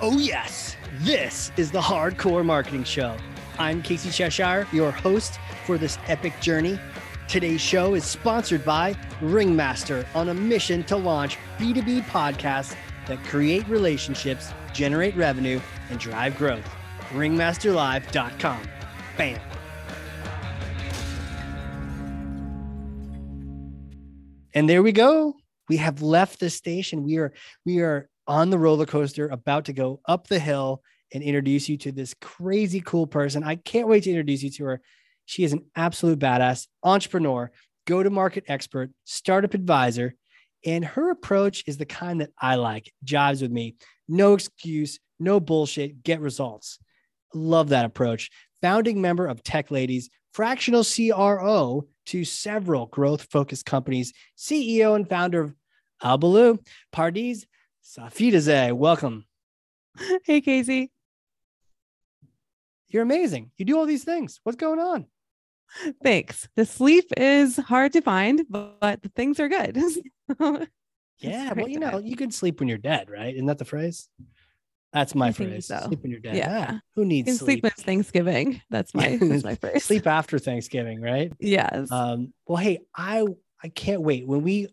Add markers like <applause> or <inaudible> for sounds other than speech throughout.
Oh, yes, this is the Hard Corps Marketing Show. I'm Casey Cheshire, your host for this epic journey. Today's show is sponsored by Ringmaster on a mission to launch B2B podcasts that create relationships, generate revenue, and drive growth. Ringmasterlive.com. Bam. And there we go. We have left the station. We are we are on the roller coaster, about to go up the hill and introduce you to this crazy cool person. I can't wait to introduce you to her. She is an absolute badass entrepreneur, go to market expert, startup advisor, and her approach is the kind that I like, jives with me. No excuse, no bullshit, get results. Love that approach. Founding member of Tech Ladies, fractional CRO to several growth focused companies, CEO and founder of Albaloo, Pardees, Safizadeh. Welcome. Hey, Casey. You're amazing. You do all these things. What's going on? Thanks. The sleep is hard to find, but the things are good. <laughs> yeah. Well, you know, you can sleep when you're dead, right? Isn't that the phrase? That's my I phrase. so. Sleep when you're dead. Yeah. Ah, who needs sleep? sleep is Thanksgiving. That's my <laughs> that's my phrase. sleep after Thanksgiving, right? Yes. Um, well, hey, I I can't wait. When we,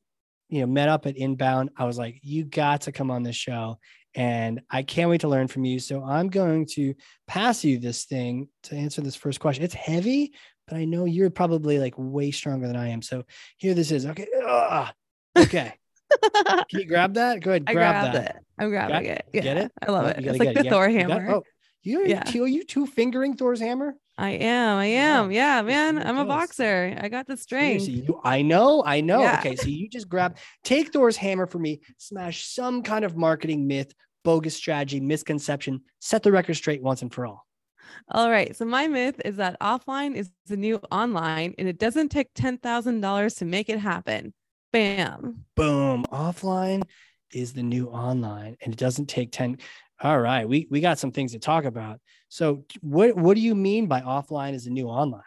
you know, met up at Inbound, I was like, you got to come on this show. And I can't wait to learn from you. So I'm going to pass you this thing to answer this first question. It's heavy, but I know you're probably like way stronger than I am. So here this is. Okay. Ugh. Okay. <laughs> Can you grab that? Go ahead. I grab grabbed that. it. I'm grabbing it. Yeah, Get it? I love Oh, it. It's like get the it. Thor hammer. oh, you Yeah. are you two fingering Thor's hammer? I am. I am. Yeah, man. I'm a boxer. I got the strength. You, I know, I know. Yeah. Okay, so you just grab, take Thor's hammer for me, smash some kind of marketing myth, bogus strategy, misconception, set the record straight once and for all. All right. So my myth is that offline is the new online and it doesn't take $10,000 to make it happen. Bam. Boom. Offline is the new online, and it doesn't take 10. All right, we we got some things to talk about. So, what what do you mean by offline is a new online?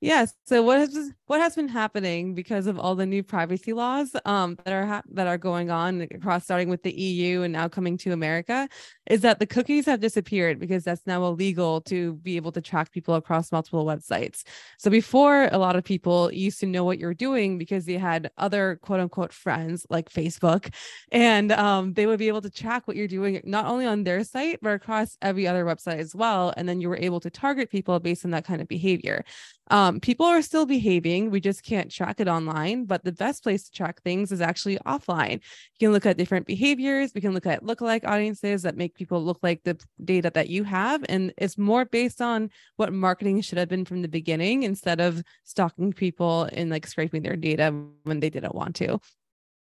Yes. So what has what has been happening because of all the new privacy laws um, that are hap that are going on across, starting with the EU and now coming to America, is that the cookies have disappeared because that's now illegal to be able to track people across multiple websites. So before, a lot of people used to know what you're doing because they had other quote unquote friends like Facebook, and um, they would be able to track what you're doing not only on their site but across every other website as well. And then you were able to target people based on that kind of behavior. Um, people are still behaving. We just can't track it online, but the best place to track things is actually offline. You can look at different behaviors. We can look at lookalike audiences that make people look like the data that you have. And it's more based on what marketing should have been from the beginning instead of stalking people and like scraping their data when they didn't want to.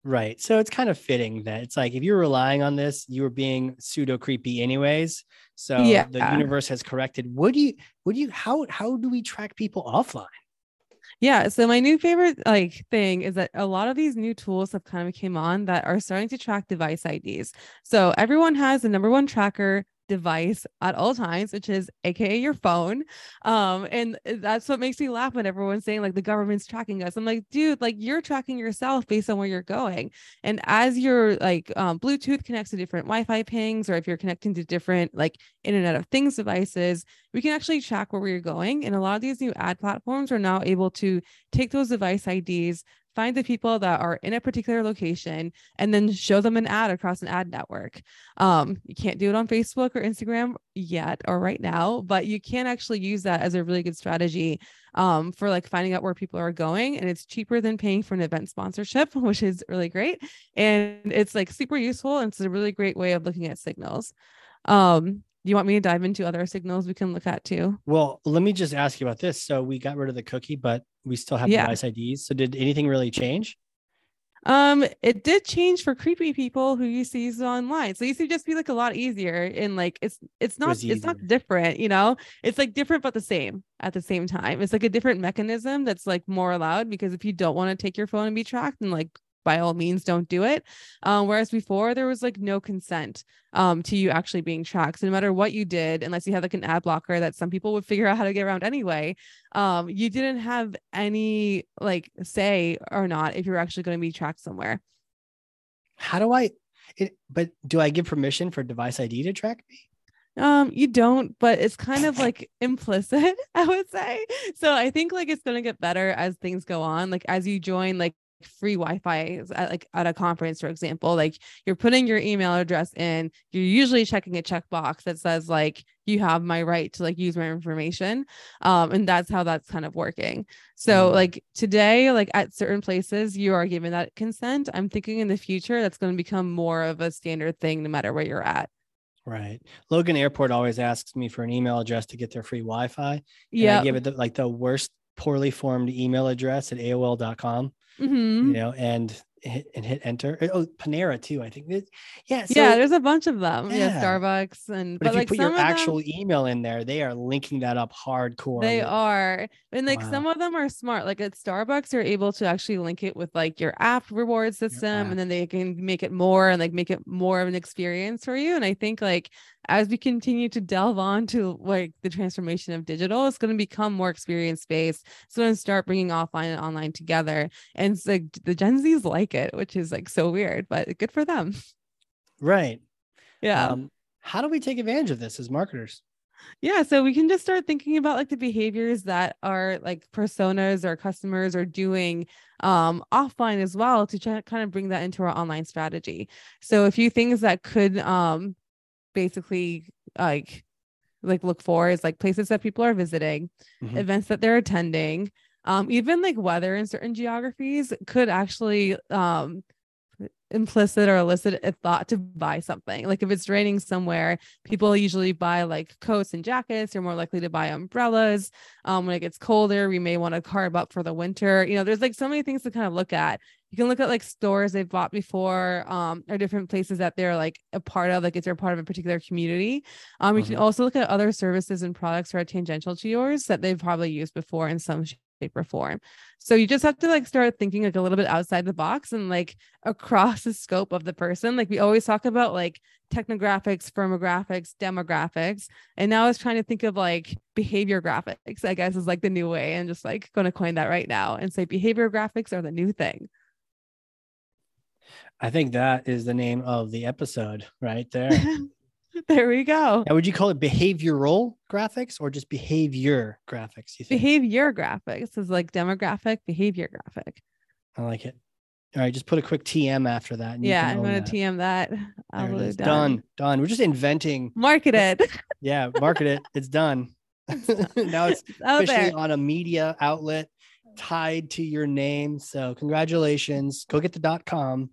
Right. So it's kind of fitting that it's like if you're relying on this, you were being pseudo creepy anyways. So Yeah. the universe has corrected. What do you what do you how how do we track people offline? Yeah. So my new favorite like thing is that a lot of these new tools have kind of came on that are starting to track device IDs. So everyone has the number one tracker device at all times, which is aka your phone. Um, and that's what makes me laugh when everyone's saying like the government's tracking us. I'm like, dude, like you're tracking yourself based on where you're going. And as your like um, Bluetooth connects to different Wi-Fi pings, or if you're connecting to different like Internet of Things devices, we can actually track where we're going. And a lot of these new ad platforms are now able to take those device IDs, find the people that are in a particular location, and then show them an ad across an ad network. Um, you can't do it on Facebook or Instagram yet or right now, but you can actually use that as a really good strategy um, for like finding out where people are going. And it's cheaper than paying for an event sponsorship, <laughs> which is really great. And it's like super useful. And it's a really great way of looking at signals. Um, do you want me to dive into other signals we can look at too? Well, let me just ask you about this. So we got rid of the cookie, but we still have Yeah. device IDs. So did anything really change? Um, it did change for creepy people who used to use it online. So it used to just be like a lot easier and like it's it's not was it's not different, you know, it's like different but the same at the same time. It's like a different mechanism that's like more allowed because if you don't want to take your phone and be tracked, and like by all means don't do it. Um, whereas before there was like no consent um to you actually being tracked. So no matter what you did, unless you had like an ad blocker that some people would figure out how to get around anyway, um, you didn't have any like say or not if you're actually going to be tracked somewhere. How do I It, but do I give permission for device ID to track me? Um, you don't, but it's kind of like <laughs> implicit, <laughs> I would say. So I think like it's gonna get better as things go on. Like as you join like free Wi-Fi at like at a conference, for example, like you're putting your email address in, you're usually checking a checkbox that says like you have my right to like use my information. Um, and that's how that's kind of working. So mm. like today, like at certain places, you are given that consent. I'm thinking in the future that's going to become more of a standard thing no matter where you're at. Right. Logan Airport always asks me for an email address to get their free Wi-Fi. Yeah. I give it the, like the worst poorly formed email address at AOL.com. Mm-hmm. You know, and hit and hit enter. Eh, oh, Panera too. I think. It, yeah. So, yeah. There's a bunch of them. Yeah. Yeah. Starbucks and But, but, if like you put your actual them, email in there, they are linking that up hardcore. they are and like Wow. some of them are smart. Like at Starbucks, you're able to actually link it with like your app reward system, app. and then they can make it more and like make it more of an experience for you. And I think like as we continue to delve on to like the transformation of digital, it's going to become more experience based. So it's going to start bringing offline and online together. And it's like the Gen Zs like it, which is like so weird, but good for them. Right. Yeah. Um, how do we take advantage of this as marketers? Yeah, so we can just start thinking about like the behaviors that are like personas or customers are doing um offline as well to try, kind of bring that into our online strategy. So a few things that could um basically like like look for is like places that people are visiting, Mhm. events that they're attending, um even like weather in certain geographies could actually um implicit or elicit a thought to buy something. Like if it's raining somewhere, people usually buy like coats and jackets. You're more likely to buy umbrellas. Um, when it gets colder, we may want to carve up for the winter. You know, there's like so many things to kind of look at. You can look at like stores they've bought before, um, or different places that they're like a part of, like if they're part of a particular community. Um, you can Mhm. also look at other services and products that are tangential to yours that they've probably used before in some shape or form. So you just have to like start thinking like a little bit outside the box and like across the scope of the person. Like we always talk about like technographics, firmographics, demographics. And now I was trying to think of like behavior graphics, I guess is like the new way. And just like going to coin that right now and say behavior graphics are the new thing. I think that is the name of the episode right there. <laughs> <laughs> there we go. now, would you call it behavioral graphics or just behavior graphics? You think? Behavior graphics is like demographic behavior graphic. I like it. All right, just put a quick TM after that. and Yeah, I'm gonna that. TM that. There it Absolutely. Done. Done. We're just inventing. Market it. <laughs> Yeah, market it. It's done. <laughs> now it's officially there. on a media outlet tied to your name. So congratulations. Go get the dot com.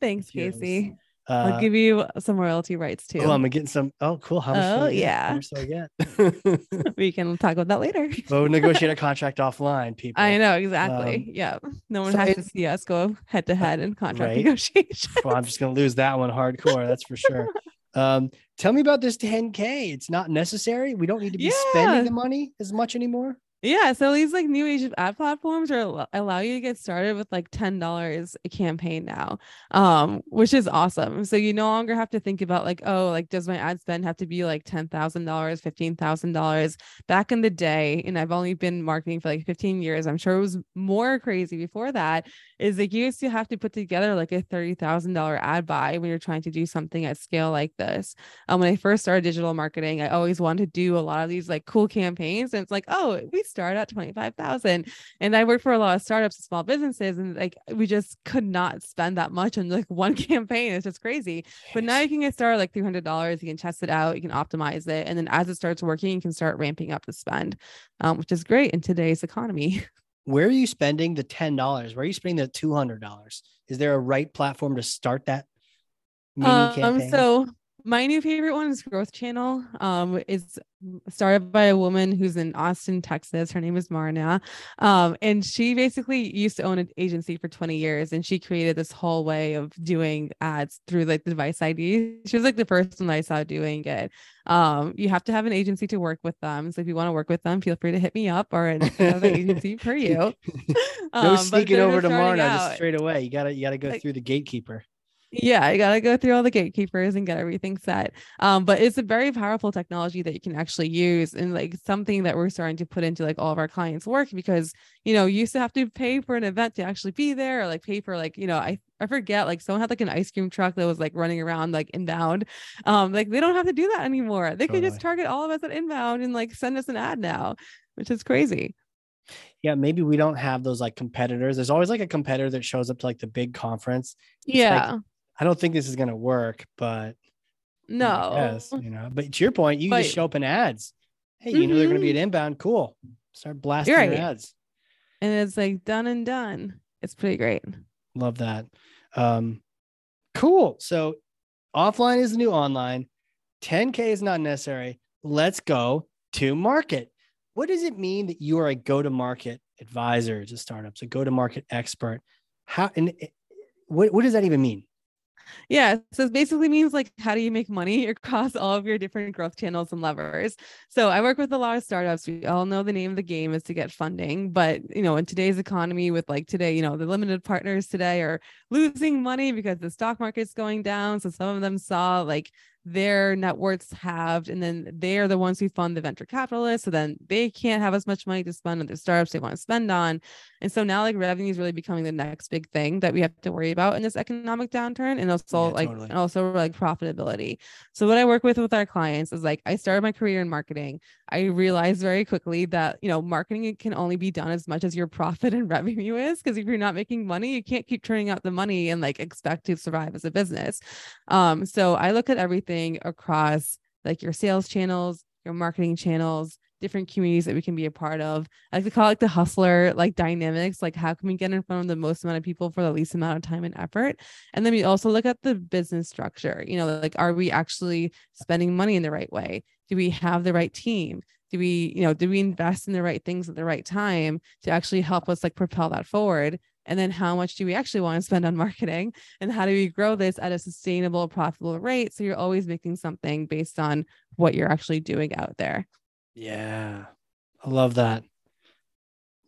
Thanks, Cheers. Casey. Uh, I'll give you some royalty rights too. oh, I'm getting some. Oh, cool. How much? Oh, I yeah. How much do I get? <laughs> we can talk about that later. <laughs> we'll negotiate a contract offline, people. I know exactly. yeah. No one so has it- to see us go head to head in contract Right. negotiation. Well, I'm just gonna lose that one hardcore. That's for sure. <laughs> Um, tell me about this 10k. It's not necessary. We don't need to be Yeah. spending the money as much anymore. Yeah, so these like new age of ad platforms are al- allow you to get started with like ten dollars a campaign now, um, which is awesome. So you no longer have to think about like, oh, like does my ad spend have to be like ten thousand dollars, fifteen thousand dollars? Back in the day, and I've only been marketing for like fifteen years. I'm sure it was more crazy before that. Is like you used to have to put together like a thirty thousand dollar ad buy when you're trying to do something at scale like this. Um, when I first started digital marketing, I always wanted to do a lot of these like cool campaigns, and it's like, oh, we start at twenty five thousand, and I work for a lot of startups and small businesses, and like we just could not spend that much on like <laughs> one campaign. It's just crazy. But now you can get started like three hundred dollars. You can test it out, you can optimize it, and then as it starts working, you can start ramping up the spend, um, which is great in today's economy. <laughs> Where are you spending the ten dollars? Where are you spending the two hundred dollars? Is there a right platform to start that mini Um, campaign? so my new favorite one is Growth Channel. Um, it's started by a woman who's in Austin, Texas. Her name is Marna. Um, and she basically used to own an agency for 20 years and she created this whole way of doing ads through like the device ID. She was like the first one I saw doing it. Um, you have to have an agency to work with them. So if you want to work with them, feel free to hit me up or another agency for <laughs> you. no Um, sneaking over to Marna out. just straight away. You gotta you gotta go Like- through the gatekeeper. Yeah, I gotta go through all the gatekeepers and get everything set. Um, but it's a very powerful technology that you can actually use and like something that we're starting to put into like all of our clients' work because you know, you used to have to pay for an event to actually be there or like pay for like, you know, I I forget like someone had like an ice cream truck that was like running around like inbound. Um, like they don't have to do that anymore. They totally. could just target all of us at inbound and like send us an ad now, which is crazy yeah, maybe we don't have those like competitors. There's always like a competitor that shows up to like the big conference. It's yeah. Like, I don't think this is gonna work, but no, yes, you know. But to your point, you but, just show up in ads. Hey, you mm-hmm. know they're gonna be at mm-hmm. inbound. Cool. Start blasting right. ads. And it's like done and done. It's pretty great. Love that. Um, cool. So offline is the new online. 10K is not necessary. Let's go to market. What does it mean that you are a go-to-market advisor to startups, a go-to-market expert? How and eh, what, what does that even mean? Yeah. So it basically means like, how do you make money <laughs> across all of your different growth channels and levers? So I work with a lot of startups. We all know the name of the game is to get funding. But, you know, in today's economy, with like today, you know, the limited partners today are losing money because the stock market's going down. So some of them saw like their net worths halved and then they're the ones who fund the venture capitalists so then they can't have as much money to spend on the startups they want to spend on. And so now like revenue is really becoming the next big thing that we have to worry about in this economic downturn and also yeah, like totally. and also like profitability. So what i work with with our clients is like i started my career in marketing. I realized very quickly that you know marketing can only be done as much as your <laughs> profit and revenue is because if you're not making money you can't keep turning out the money and like expect to survive as a business. Um so i look at everything across like your sales channels, your marketing channels, different communities that we can be a part of. I like to call it like the hustler like dynamics. Like how can we get in front of the most amount of people for the least amount of time and effort? And then we also look at the business structure. You know, like are we actually spending money in the right way? Do we have the right team? Do we, you know, do we invest in the right things at the right time to actually help us like propel that forward? And then how much do we actually want to spend on marketing? And how do we grow this at a sustainable profitable rate? So you're always making something based on what you're actually doing out there. Yeah. I love that.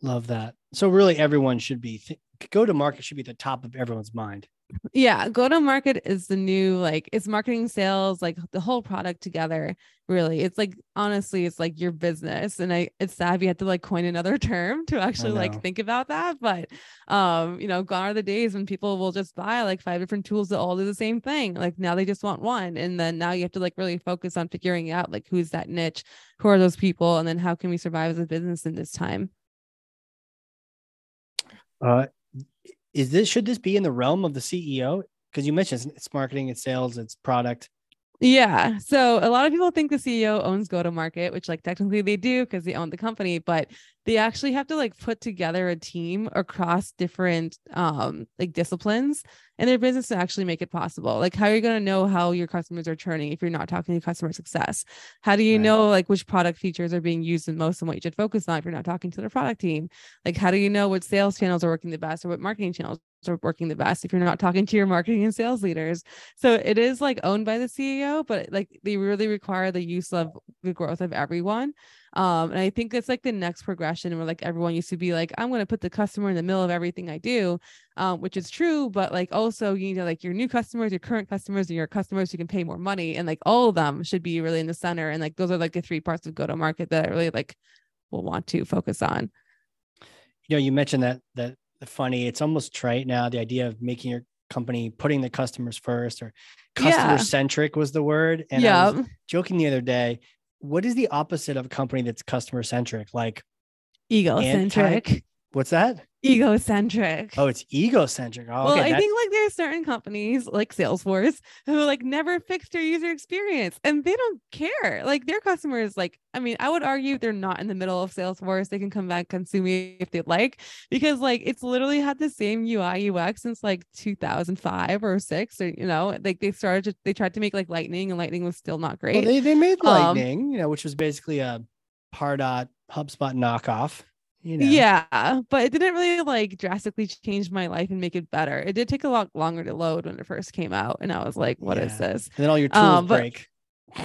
Love that. So really everyone should be th- go to market should be the top of everyone's mind yeah go to market is the new like it's marketing sales like the whole product together really. It's like honestly it's like your business and i it's sad we had to like coin another <laughs> term to actually like think about that but um you know gone are the days when people will just buy like five different tools that all do the same thing. Like now they just want one and then now you have to like really focus on figuring out like who's that niche who are those people and then how can we survive as a business in this time? Uh is this should this be in the realm of the CEO? Because you mentioned it's marketing, it's sales, it's product. Yeah. So a lot of people think the CEO owns go to market, which like technically they do because they own the company, but they actually have to like put together a team across different um like disciplines in their business to actually make it possible. Like how are you going to know how your customers are churning if you're not talking to customer success? How do you right. know like which product features are being used the most and what you should focus on if you're not talking to the product team? Like how do you know what sales channels are working the best or what marketing channels are working the best if you're not talking to your marketing and sales leaders. So it is like owned by the CEO, but like they really require the use of the growth of everyone. Um, and I think it's like the next progression where like everyone used to be like, I'm going to put the customer in the middle of everything I do, um, which is true. But like also you need to like your new customers, your current customers, and your customers who can pay more money. And like all of them should be really in the center. And like those are like the three parts of go to market that I really like will want to focus on. You know, you mentioned that that funny, it's almost trite now, the idea of making your company putting the customers first or customer centric yeah. was the word. And yeah. I was joking the other day what is the opposite of a company that's customer centric? Like egocentric. Anti- what's that? Egocentric. Oh, it's egocentric. Oh, well, okay, I think like there are certain companies like Salesforce who like never fix their user experience and they don't care. Like their customers, like, I mean, I would argue they're not in the middle of Salesforce. They can come back and sue me if they'd like, because like it's literally had the same UI UX since like 2005 or six, or you know, like they started to, they tried to make like Lightning and Lightning was still not great. Well, they, they made um, Lightning, um, you know, which was basically a Pardot HubSpot knockoff. You know? Yeah, but it didn't really like drastically change my life and make it better. It did take a lot longer to load when it first came out, and I was like, "What yeah. is this?" And then all your tools um, break.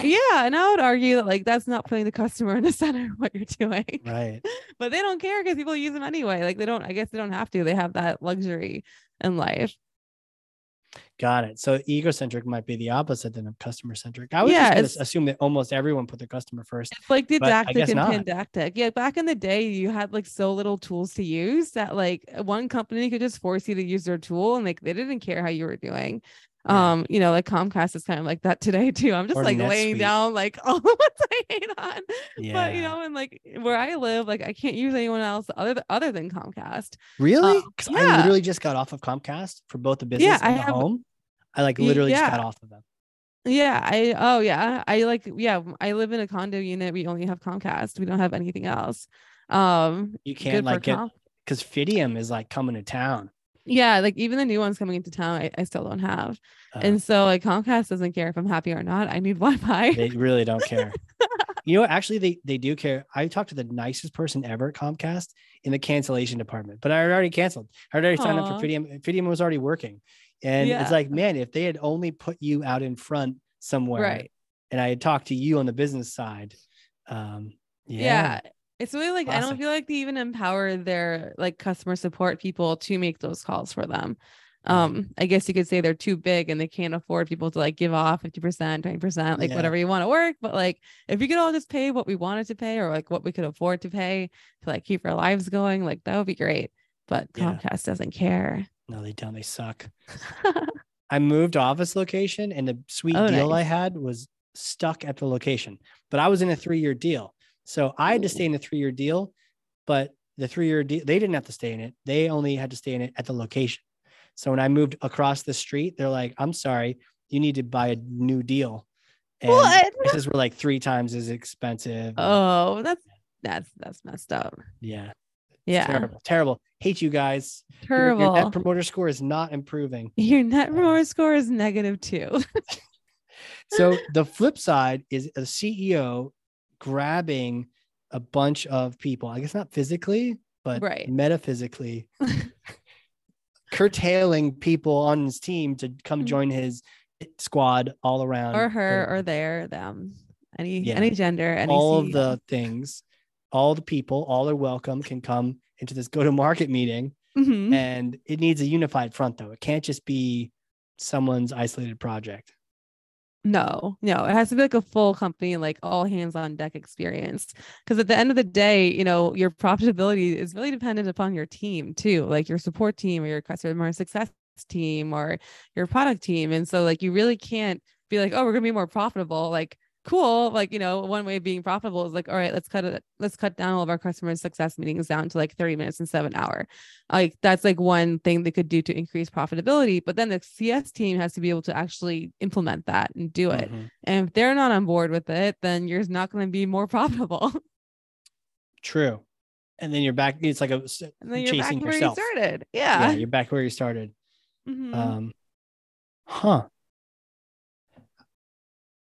yeah, and I would argue that like that's not putting the customer in the <laughs> center of what you're doing. Right. <laughs> but they don't care because people use them anyway. Like they don't. I guess they don't have to. They have that luxury in life. Got it. So egocentric might be the opposite than customer centric. I would Yeah, just assume that almost everyone put their customer first. It's like didactic and pandactic. Yeah, back in the day, you had like so little tools to use that like one company could just force you to use their tool and like they didn't care how you were doing. Yeah. Um, you know, like Comcast is kind of like that today too. I'm just Or like laying down like <laughs> all the ones I hate on. Yeah. But you know, and like where I live, like I can't use anyone else other other than Comcast. really? um, Because I literally just got off of Comcast for both the business Yeah, and I the have- home. I like literally just yeah. got off of them. Yeah, I oh yeah, I like yeah, I live in a condo unit. We only have Comcast. We don't have anything else. Um, You can't like get because Fidium is like coming to town. yeah, like even the new ones coming into town, I, I still don't have. Uh, And so like Comcast doesn't care if I'm happy or not. I need <laughs> Wi-Fi. they really don't care. <laughs> you know, actually, they they do care. I talked to the nicest person ever at Comcast in the cancellation department, but I had already canceled. I already signed up for Fidium. Fidium was already working, and Yeah. it's like, man, if they had only put you out in front somewhere, Right. and I had talked to you on the business side, um, Yeah. yeah, It's really like I don't feel like they even empower their like customer support people to make those calls for them. Um, I guess you could say they're too big and they can't afford people to like give off 50%, 20%, like Yeah. whatever you want to work. But like if we could all just pay what we wanted to pay or like what we could afford to pay to like keep our lives going, like that would be great. But Yeah. Comcast doesn't care. No, they don't. They suck. <laughs> I moved office location, and the sweet Oh, deal I had was stuck at the location, but I was in a three year deal. So I had to stay in a three year deal, but the three year deal, they didn't have to stay in it. They only had to stay in it at the location. So when I moved across the street, they're like, I'm sorry, you need to buy a new deal. And What? prices were like three times as expensive. Oh, that's that's that's messed up. yeah. Yeah. Terrible. Terrible. Hate you guys. Terrible. Your net promoter score is not improving. Your net promoter score is negative two. <laughs> So <laughs> the flip side is a CEO grabbing a bunch of people. I guess not physically, but Right. metaphysically, <laughs> curtailing people on his team to come Mhm. join his squad all around or her the- or their them any Yeah. any gender any all of the things. All the people, all are welcome, can come into this go-to-market meeting, Mhm. and it needs a unified front. Though it can't just be someone's isolated project. no no it has to be like a full company like all hands on deck experience because at the end of the day you know your profitability is really dependent upon your team too like your support team or your customer success team or your product team and so like you really can't be like oh we're gonna be more profitable like cool like you know one way of being profitable is like all right let's cut it let's cut down all of our customer success meetings down to like 30 minutes instead of an hour like that's like one thing they could do to increase profitability but then the cs team has to be able to actually implement that and do it Mhm. and if they're not on board with it then you're not going to be more <laughs> profitable True. And then you're back. It's like a and then you're back chasing where yourself. you started yeah, yeah, you're back where you started. Mhm. Um, huh.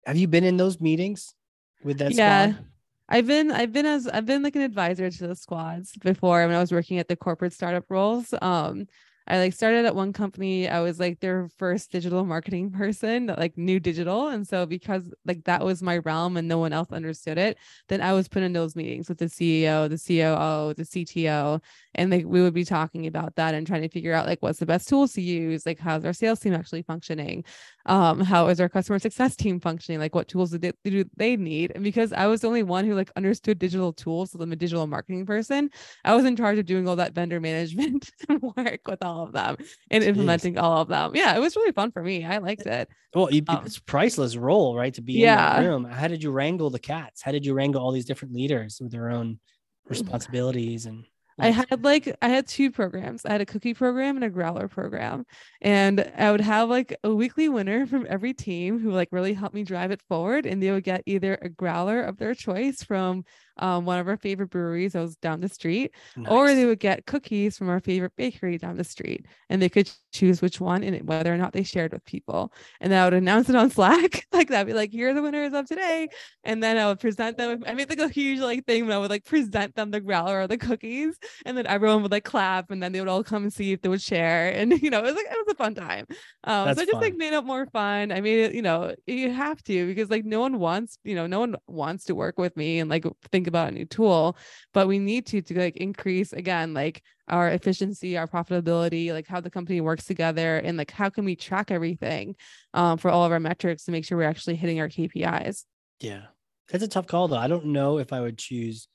Have you been in those meetings with that Yeah. squad? I've been I've been as I've been like an advisor to the squads before when I was working at the corporate startup roles. Um I like started at one company. I was like their first digital marketing <laughs> person that like knew digital. And so because like that was my realm and no one else understood it, then I was put in those meetings with the CEO, the COO, the CTO. And like we would be talking about that and trying to figure out like what's the best tools to use, like how's our sales team actually functioning? Um how is our customer success team functioning like what tools do they, do they need and because i was the only one who like understood digital tools so i'm a digital marketing person i was in charge of doing all that vendor <laughs> management work with all of them and implementing all of them yeah it was really fun for me i liked it Well, you, Um, it's a priceless role, right? To be in yeah. that room. How did you wrangle the cats? How did you wrangle all these different leaders with their own responsibilities and? I had like I had two programs. I had a cookie program and a growler program. And I would have like a weekly winner <laughs> from every team who like really helped me drive it forward. And they would get either a growler of their choice from um, one of our favorite breweries that was down the street, or they would get cookies from our favorite bakery down the street. And they could choose which one and whether or not they shared with people. And then I would announce it on <laughs> Slack. like that'd be like, here are the winners of today. And then I would present them. I made like a huge like thing when I would like present them the growler or the cookies and then everyone would like clap, and then they would all come and see if they would share, and <laughs> you know, it was like it was a fun time. Um, That's so I just like made it more fun. I made it, you know, you have to because like no one wants, you know, no one wants to work with me and like think about a new tool, but we need to to like increase again like our efficiency, our profitability, like how the company works together, and like how can we track everything um, for all of our metrics to make sure we're actually hitting our KPIs. Yeah. That's a tough call though. I don't know if I would choose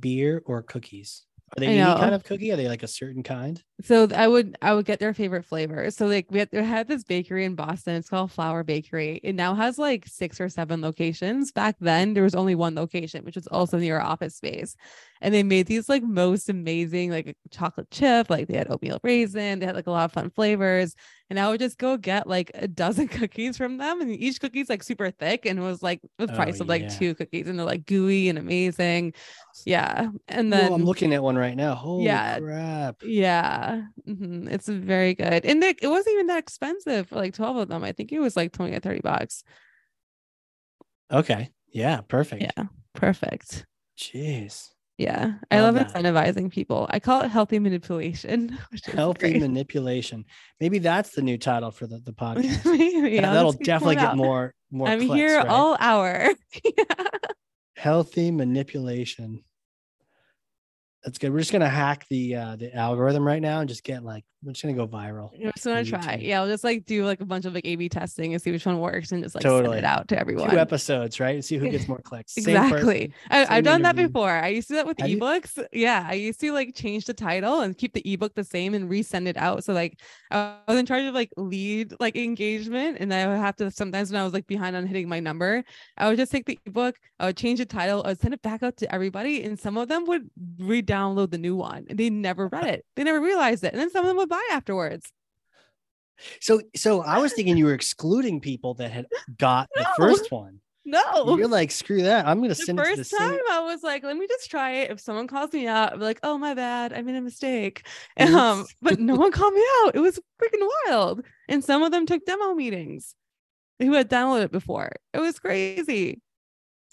beer or cookies. Are they any kind of cookie? Are they like a certain kind? So I would I would get their favorite flavor. So like we had, we had this bakery in Boston. It's called Flour Bakery. It now has like six or seven locations. Back then there was only one location, which was also near our office space. And they made these like most amazing like chocolate chip. Like they had oatmeal raisin. They had like a lot of fun flavors. And I would just go get like a dozen <laughs> cookies from them, and each cookie's like super thick and it was like the Oh, price of like yeah. two cookies, and they're like gooey and amazing. Yeah. And then Well, I'm looking at one right now. Holy Yeah. crap. yeah, mhm, it's very good, and it, it wasn't even that expensive for like twelve of them. I think it was like twenty or thirty bucks. Okay. Yeah. Perfect. Yeah, perfect. Jeez. Yeah, I Love love, incentivizing people. I call it healthy manipulation. <laughs> Healthy great. manipulation. Maybe that's the new title for the, the <laughs> podcast. Maybe, I'll that'll definitely get out. more more I'm clicks, here right? all hour. <laughs> yeah. healthy manipulation. That's good. We're just gonna hack the uh the algorithm right now and just get like we're just gonna go viral. I'm just gonna try. YouTube. Yeah, I'll just like do like a bunch of like A/B testing and see which one works, and just like Totally. send it out to everyone. Two episodes, right? And See who gets more <laughs> clicks. Same person, Exactly. I, I've done that before. I used to do that with Have you? ebooks. Yeah. I used to like change the title and keep the ebook the same and resend it out. So like I was in charge of like lead like engagement and I would have to sometimes when I was like behind on hitting my number, I would just take the ebook, I would change the title, I would send it back out to everybody. And some of them would re-download the new one and they never read it. They never realized it. And then some of them would buy afterwards. So so I was thinking you were excluding people that had got the <laughs> first one. No. You're like, screw that. I'm gonna the send it to the first same. time I was like, let me just try it. If someone calls me out, be like, oh my bad, I made a mistake. Oops. Um, but no one called me out. It was freaking wild. And some of them took demo meetings who had downloaded it before. It was crazy.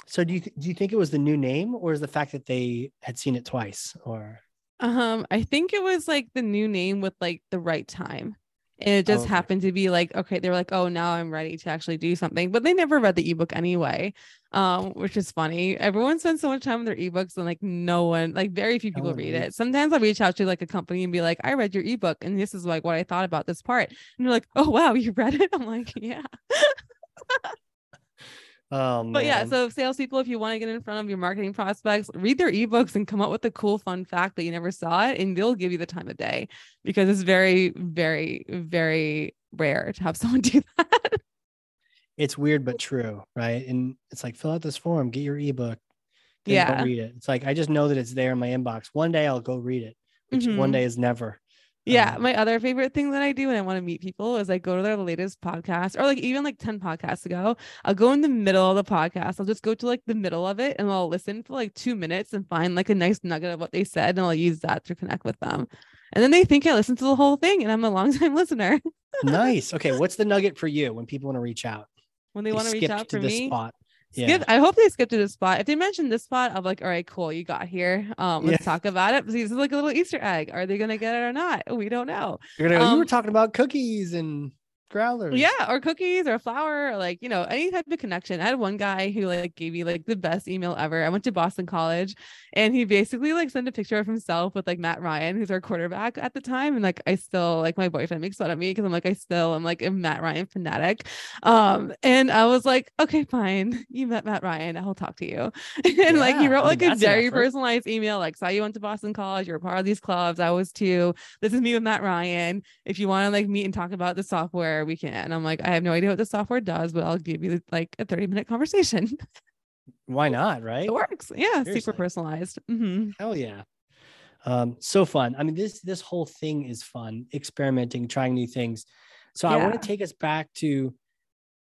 So do you th- do you think it was the new name or is the fact that they had seen it twice or Um, I think it was like the new name with like the right time. And it just okay. happened to be like, okay, they were like, oh, now I'm ready to actually do something. But they never read the ebook anyway, um, which is funny. Everyone spends so much time on their ebooks and like no one, like very few people read it. Sometimes I'll reach out to like a company and be like, I read your ebook and this is like what I thought about this part. And they're like, oh, wow, you read it? <laughs> I'm like, yeah. <laughs> oh But yeah, so salespeople, if you want to get in front of your marketing prospects, read their ebooks and come up with a cool, fun fact that you never saw it, and they'll give you the time of day because it's very, very, very rare to have <laughs> someone do that. it's weird but true, right? And it's like fill out this form, get your ebook. Yeah. Read it. It's like I just know that it's there in my inbox. One day I'll go read it, which one Mhm. day is never. Yeah, Um, my other favorite thing that I do when I want to meet people is I go to their latest podcast or like even like 10 podcasts ago. I'll go in the middle of the podcast. I'll just go to like the middle of it and I'll listen for like two minutes and find like a nice nugget of what they said and I'll use that to connect with them. And then they think I listened to the whole thing and I'm a <laughs> long time listener. nice. <laughs> Okay, what's the nugget for you when people want to reach out? when they want to reach out to for me. spot. Skip. Yeah. I hope they skip to this spot. If they mention this spot, I'm like, all right, cool, you got here. Um, let's Yeah. talk about it. This is like a little Easter egg. Are they gonna get it or not? We don't know. You're gonna go, you were Um, talking about cookies and growlers. Yeah, or cookies or flour or like, you know, any type of connection. I had one guy who like gave me like the best email ever. I went to Boston College and he basically like sent a picture of himself with like Matt Ryan, who's our quarterback at the time. And like I still like my boyfriend makes fun of me because I'm like, I still am like a Matt Ryan fanatic. Um, and I was like, okay, fine. You met Matt Ryan. I'll talk to you. <laughs> and like he Yeah, wrote I mean, like a very personalized email, like saw you went to Boston College, you're a part of these clubs. I was too. This is me with Matt Ryan if you want to like meet and talk about the software, we can. And I'm like, I have no idea what the software does, but I'll give you like a 30 minute conversation. <laughs> Why not? Right? it works. Yeah, Seriously. super personalized. Mm-hmm. Hell yeah. Um, so fun. I mean, this this whole thing is fun, experimenting, trying new things. So I want to take us back to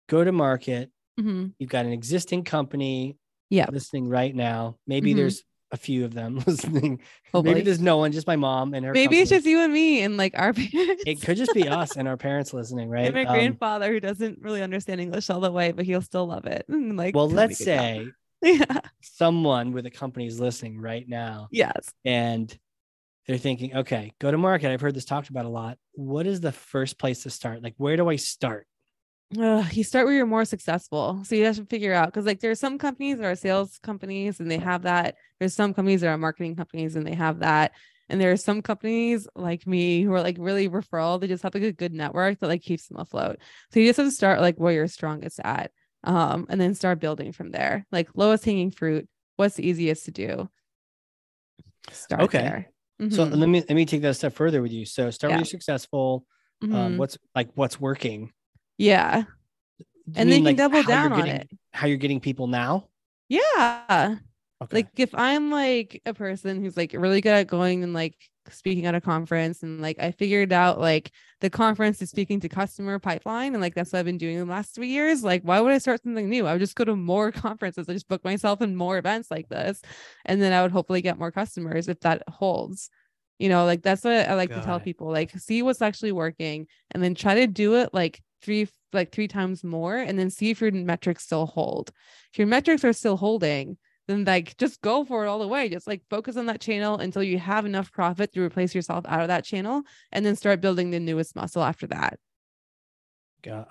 go to market. hmm You've got an existing company Yeah. listening right now. Maybe Mhm. there's a few of them <laughs> listening. Hopefully. Maybe there's no one, just my mom and her. Maybe it's just you and me and like our <laughs> parents. It could just be us and our parents listening, right? and my Um, grandfather who doesn't really understand English all the way, but he'll still love it. And like, well, let's say <laughs> yeah. someone with a company is listening right now, Yes. and they're thinking, okay, go to market. I've heard this talked about a lot. What is the first place to start? Like, where do I start? Uh, you start where you're more successful. So you have to figure out because like there's some companies that are sales companies and they have that. There's some companies that are marketing companies and they have that. And there are some companies like me who are like really referral. They just have like a good network that like keeps them afloat. So you just have to start like where you're strongest at. Um, and then start building from there. Like lowest hanging fruit. What's the easiest to do? Start Okay. there. So Mhm. let me let me take that a step further with you. So start Yeah. where you're successful. Um, Mhm. what's like what's working? Yeah. You And then mean, you like, double down on getting- it. How you're getting people now? Yeah. Okay. like if i'm like a person who's like really good at going and like speaking at a conference and like i figured out like the conference is speaking to customer pipeline and like that's what i've been doing the last three years like why would i start something new i would just go to more <laughs> conferences i just book myself in more events like this and then i would hopefully get more customers if that holds you know like that's what i like to tell it. people like see what's actually working and then try to do it like three like three times more and then see if your metrics still hold if your metrics are still holding then like just go for it all the way. Just like focus on that channel until you have enough profit to replace yourself out of that channel and then start building the newest muscle after that.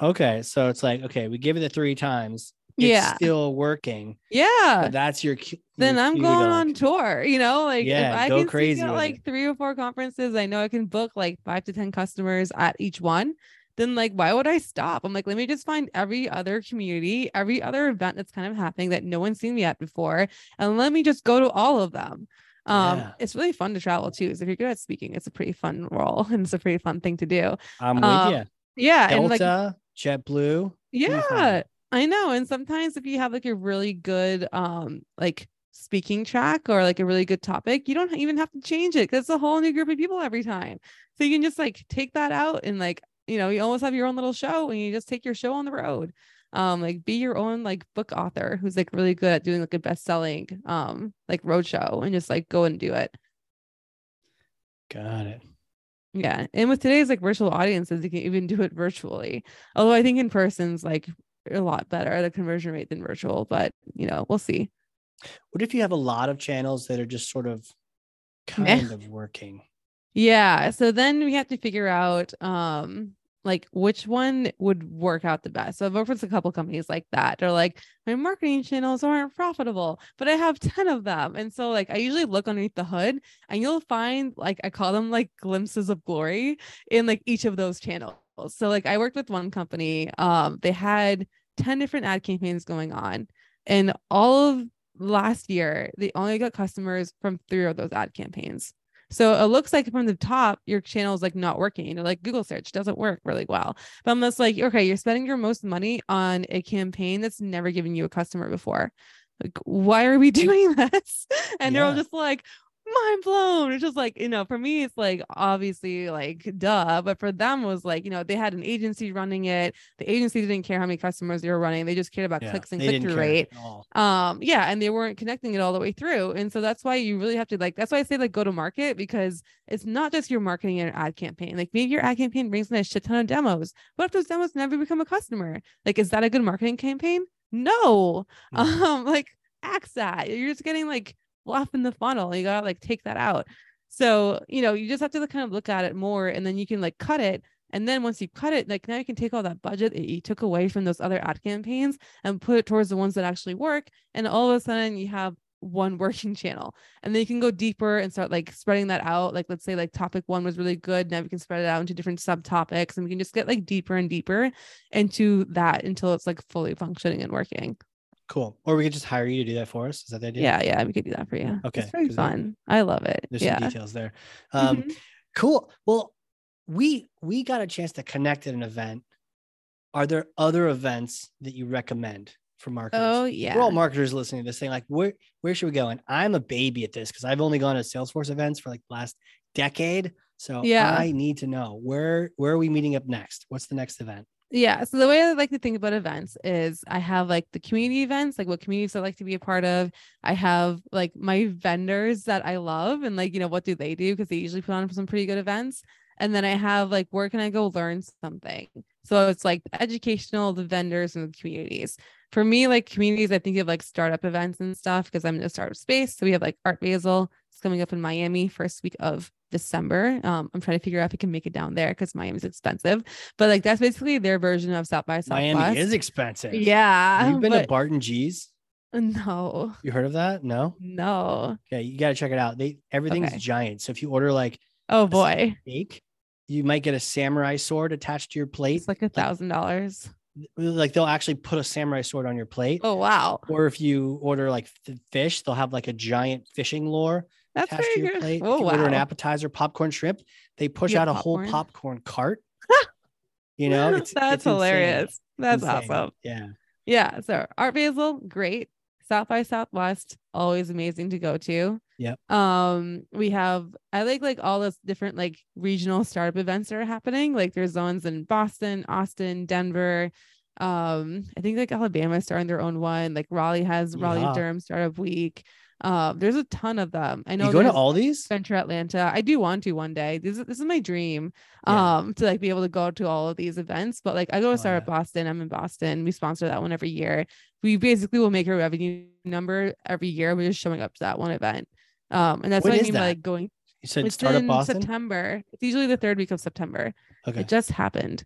Okay. So it's like, okay, we give it the three times. It's Yeah. still working. Yeah. That's your then your I'm going on like- tour, you know, like Yeah, if I go can crazy with like it. three or four conferences, I know I can book like five to 10 customers at each one. Then like, why would I stop? I'm like, let me just find every other community, every other event that's kind of happening that no one's seen me at before. And let me just go to all of them. Um, Yeah. it's really fun to travel too. So if you're good at speaking, it's a pretty fun role <laughs> and it's a pretty fun thing to do. I'm um, with you. Yeah. and like Delta, JetBlue. yeah, I know. And sometimes if you have like a really good um like speaking track or like a really good topic, you don't even have to change it because it's a whole new group of people every time. So you can just like take that out and like, you know, you almost have your own little show and you just take your show on the road. Um, like be your own like book author who's like really good at doing like a best-selling um like road show and just like go and do it. Got it. Yeah. And with today's like virtual audiences, you can even do it virtually. Although I think in person's like a lot better the conversion rate than virtual, but you know, we'll see. What if you have a lot of channels that are just sort of kind of working? Yeah. So then we have to figure out um like which one would work out the best. So I've worked with a couple companies like that. They're like, my marketing channels aren't profitable, but I have <laughs> 10 of them. And so like I usually look underneath the hood and you'll find like I call them like glimpses of glory in like each of those channels. So like I worked with one company, um, they had 10 different ad campaigns going on. And all of last year, they only got customers from three of those ad campaigns. So it looks like from the top, your channel is like not working. You know, like Google search doesn't work really well. But I'm just like, okay, you're spending your most money on a campaign that's never given you a customer before. Like, why are we <laughs> doing this? And they're all just like, mind blown. It's just like, you know, for me, it's like obviously like duh. But for them it was like, you know, they had an agency running it. The agency didn't care how many customers they were running. They just cared about Yeah, clicks and click through rate um yeah and they weren't connecting it all the way through and so that's why you really have to like that's why i say like go to market because it's not just your marketing and ad campaign like maybe your ad campaign brings in a shit ton of demos what if those demos never become a customer like is that a good marketing campaign no No. <laughs> um like axe that you're just getting like fluff in the funnel you gotta like take that out so you know you just have to like, kind of look at it more and then you can like cut it and then once you cut it, like now you can take all that budget that you took away from those other ad campaigns and put it towards the ones that actually work. And all of a sudden you have one <laughs> working channel. And then you can go deeper and start like spreading that out. Like let's say like topic one was really good. Now we can spread it out into different subtopics and we can just get like deeper and deeper into that until it's like fully functioning and working. Cool. Or we could just hire you to do that for us. Is that the idea? Yeah, yeah, we could do that for you. Okay, It's fun. I love it. There's yeah. some details there. Um, Mhm. Cool. Well, we we got a chance to connect at an event. Are there other events that you recommend for marketers? Oh yeah. We're all marketers listening to this thing. Like, where where should we go? And I'm a baby at this because I've only gone to Salesforce events for like the last decade. So Yeah. I need to know where where are we meeting up next? What's the next event? Yeah. So the way I like to think about events is I have like the community events, like what communities I like to be a part of. I have like my vendors that I love and like, you know, what do they do? Because they usually put on some pretty good events. And then I have like, where can I go learn something? So it's like educational, the vendors, and the communities. For me, like communities, I think of like startup events and stuff because I'm in a startup space. So we have like Art Basel. It's coming up in Miami first week of December. Um, I'm trying to figure out if I can make it down there because Miami's expensive. But like that's basically their version of South by Southwest. Miami is expensive. Yeah. You've been to Barton G's. no, You heard of that? No. no. Okay, you got to check it out. They everything's Okay. giant. So if you order like Oh boy. steak, you might get a samurai sword attached to your plate. It's like a thousand dollars. Like they'll actually put a samurai sword on your plate. Oh wow. Or if you order like fish, they'll have like a giant fishing lure That's attached very to your good. plate. Oh you wow. order an appetizer, popcorn shrimp, they push out a whole popcorn? popcorn cart. <laughs> you know, it's that's it's hilarious. That's Insane. awesome. Yeah. Yeah. So Art Basel, great. South by Southwest, always amazing to go to. Yep. Um, we have I like like all those different like regional startup events that are happening. Like there's ones in Boston, Austin, Denver. Um, I think like Alabama is starting their own one. Like Raleigh has Raleigh Yeah. Durham Startup Week. Um, there's a ton of them. I know You going to all these? Venture Atlanta. I do want to one day. This is this is my dream. Yeah. Um, to like be able to go to all of these events. But like I go Oh, to Startup yeah. Boston. I'm in Boston. We sponsor that one every year. We basically will make a revenue number every year. We're just showing up to that one event. Um, and that's When what I mean by like going. You said It's startup in Boston. September. It's usually the third week of September. Okay. It just happened.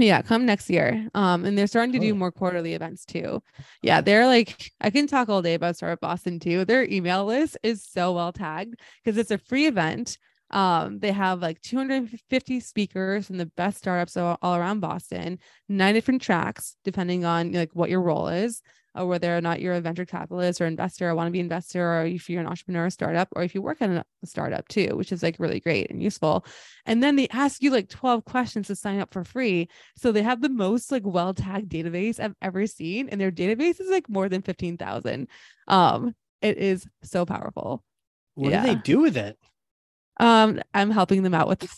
Yeah, come next year. Um, and they're starting to do Oh. more quarterly events too. Yeah, they're like I can talk all day about Startup Boston too. Their email list is so well tagged because it's a free event. Um, they have like 250 speakers from the best startups all, all around Boston, nine different tracks, depending on like what your role is, or whether or not you're a venture capitalist or investor or want to be investor, or if you're an entrepreneur or startup, or if you work at a startup too, which is like really great and useful. And then they ask you like 12 questions to sign up for free. So they have the most like well tagged database I've ever seen, and their database is like more than 15,000. Um, it is so powerful. what yeah. do they do with it? Um, I'm helping them out with this.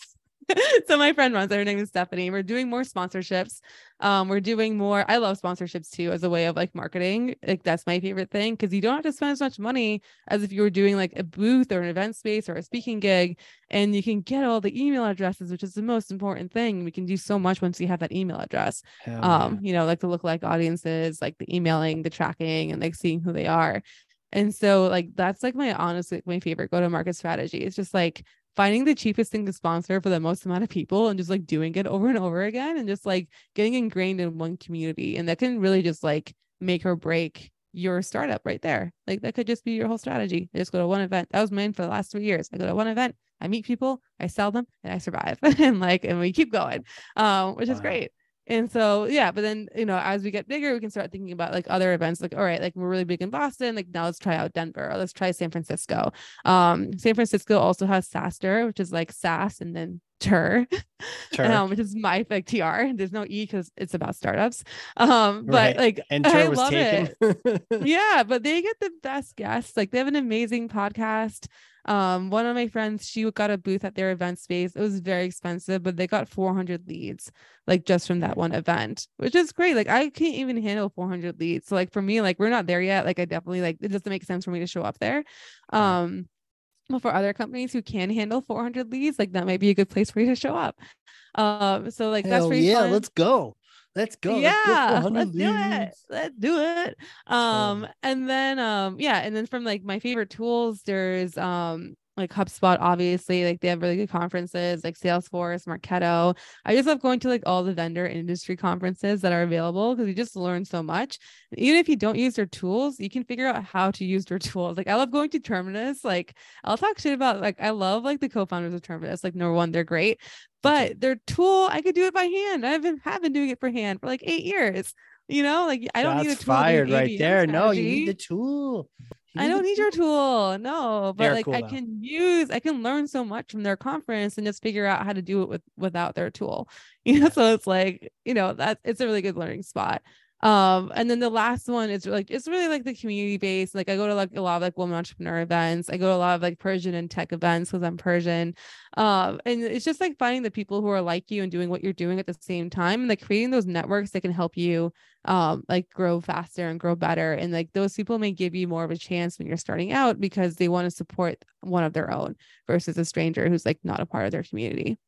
<laughs> so my friend runs it. Her name is Stephanie. We're doing more sponsorships. Um, we're doing more. I love sponsorships too as a way of like marketing. Like that's my favorite thing because you don't have to spend as much money as if you were doing like a booth or an event space or a speaking gig, and you can get all the email addresses, which is the most important thing. We can do so much once you have that email address Hell um you know like the lookalike audiences like the emailing the tracking and like seeing who they are and so like that's like my honestly my favorite go to market strategy it's just like finding the cheapest thing to sponsor for the most amount of people and just like doing it over and over again and just like getting ingrained in one community. And that can really just like make or break your startup right there. Like that could just be your whole strategy. I just go to one event. That was mine for the last three years. I go to one event. I meet people. I sell them and i survive. <laughs> And like and we keep going um which is Wow. great and so, yeah, but then, you know, as we get bigger, we can start thinking about like other events, like, all right, like we're really big in Boston. Like now let's try out Denver or let's try San Francisco. Um, San Francisco also has SaaStr, which is like SaaS and then TER, Sure. <laughs> um, which is my like TR. There's no E because it's about startups. Um, but Right. like and <laughs> I Tur was love taken. it. <laughs> yeah, but they get the best guests. Like they have an amazing podcast. Um, one of my friends, she got a booth at their event space. It was very expensive, but they got 400 leads, like just from that one event, which is great. Like I can't even handle 400 leads. So like for me, like we're not there yet. Like I definitely like it doesn't make sense for me to show up there. Um, but for other companies who can handle 400 leads, like that might be a good place for you to show up. Um, so like that's Hell pretty yeah, fun let's go. Let's go. Let's get yeah let's do it let's do it um Totally. and then um yeah and then from like my favorite tools there's um like HubSpot, obviously, like they have really good conferences like Salesforce, Marketo. I just love going to like all the vendor industry conferences that are available because you just learn so much. Even if you don't use their tools, you can figure out how to use their tools. Like I love going to Terminus. Like I'll talk shit about like I love like the co-founders of Terminus. Like number one, they're great, but their tool I could do it by hand. I've been have been doing it for hand for like eight years. You know, like I don't need a tool. to fired right ABM there. No, you need the tool. I don't need your tool. No, but They're like cool, I though. can use, I can learn so much from their conference and just figure out how to do it with without their tool. <laughs> You know, so it's like, you know, that it's a really good learning spot. Um, and then the last one is like it's really like the community based. Like I go to like a lot of like women entrepreneur events. I go to a lot of like Persian and tech events because I'm Persian. Um, and it's just like finding the people who are like you and doing what you're doing at the same time and like creating those networks that can help you um like grow faster and grow better and like those people may give you more of a chance when you're starting out because they want to support one of their own versus a stranger who's like not a part of their community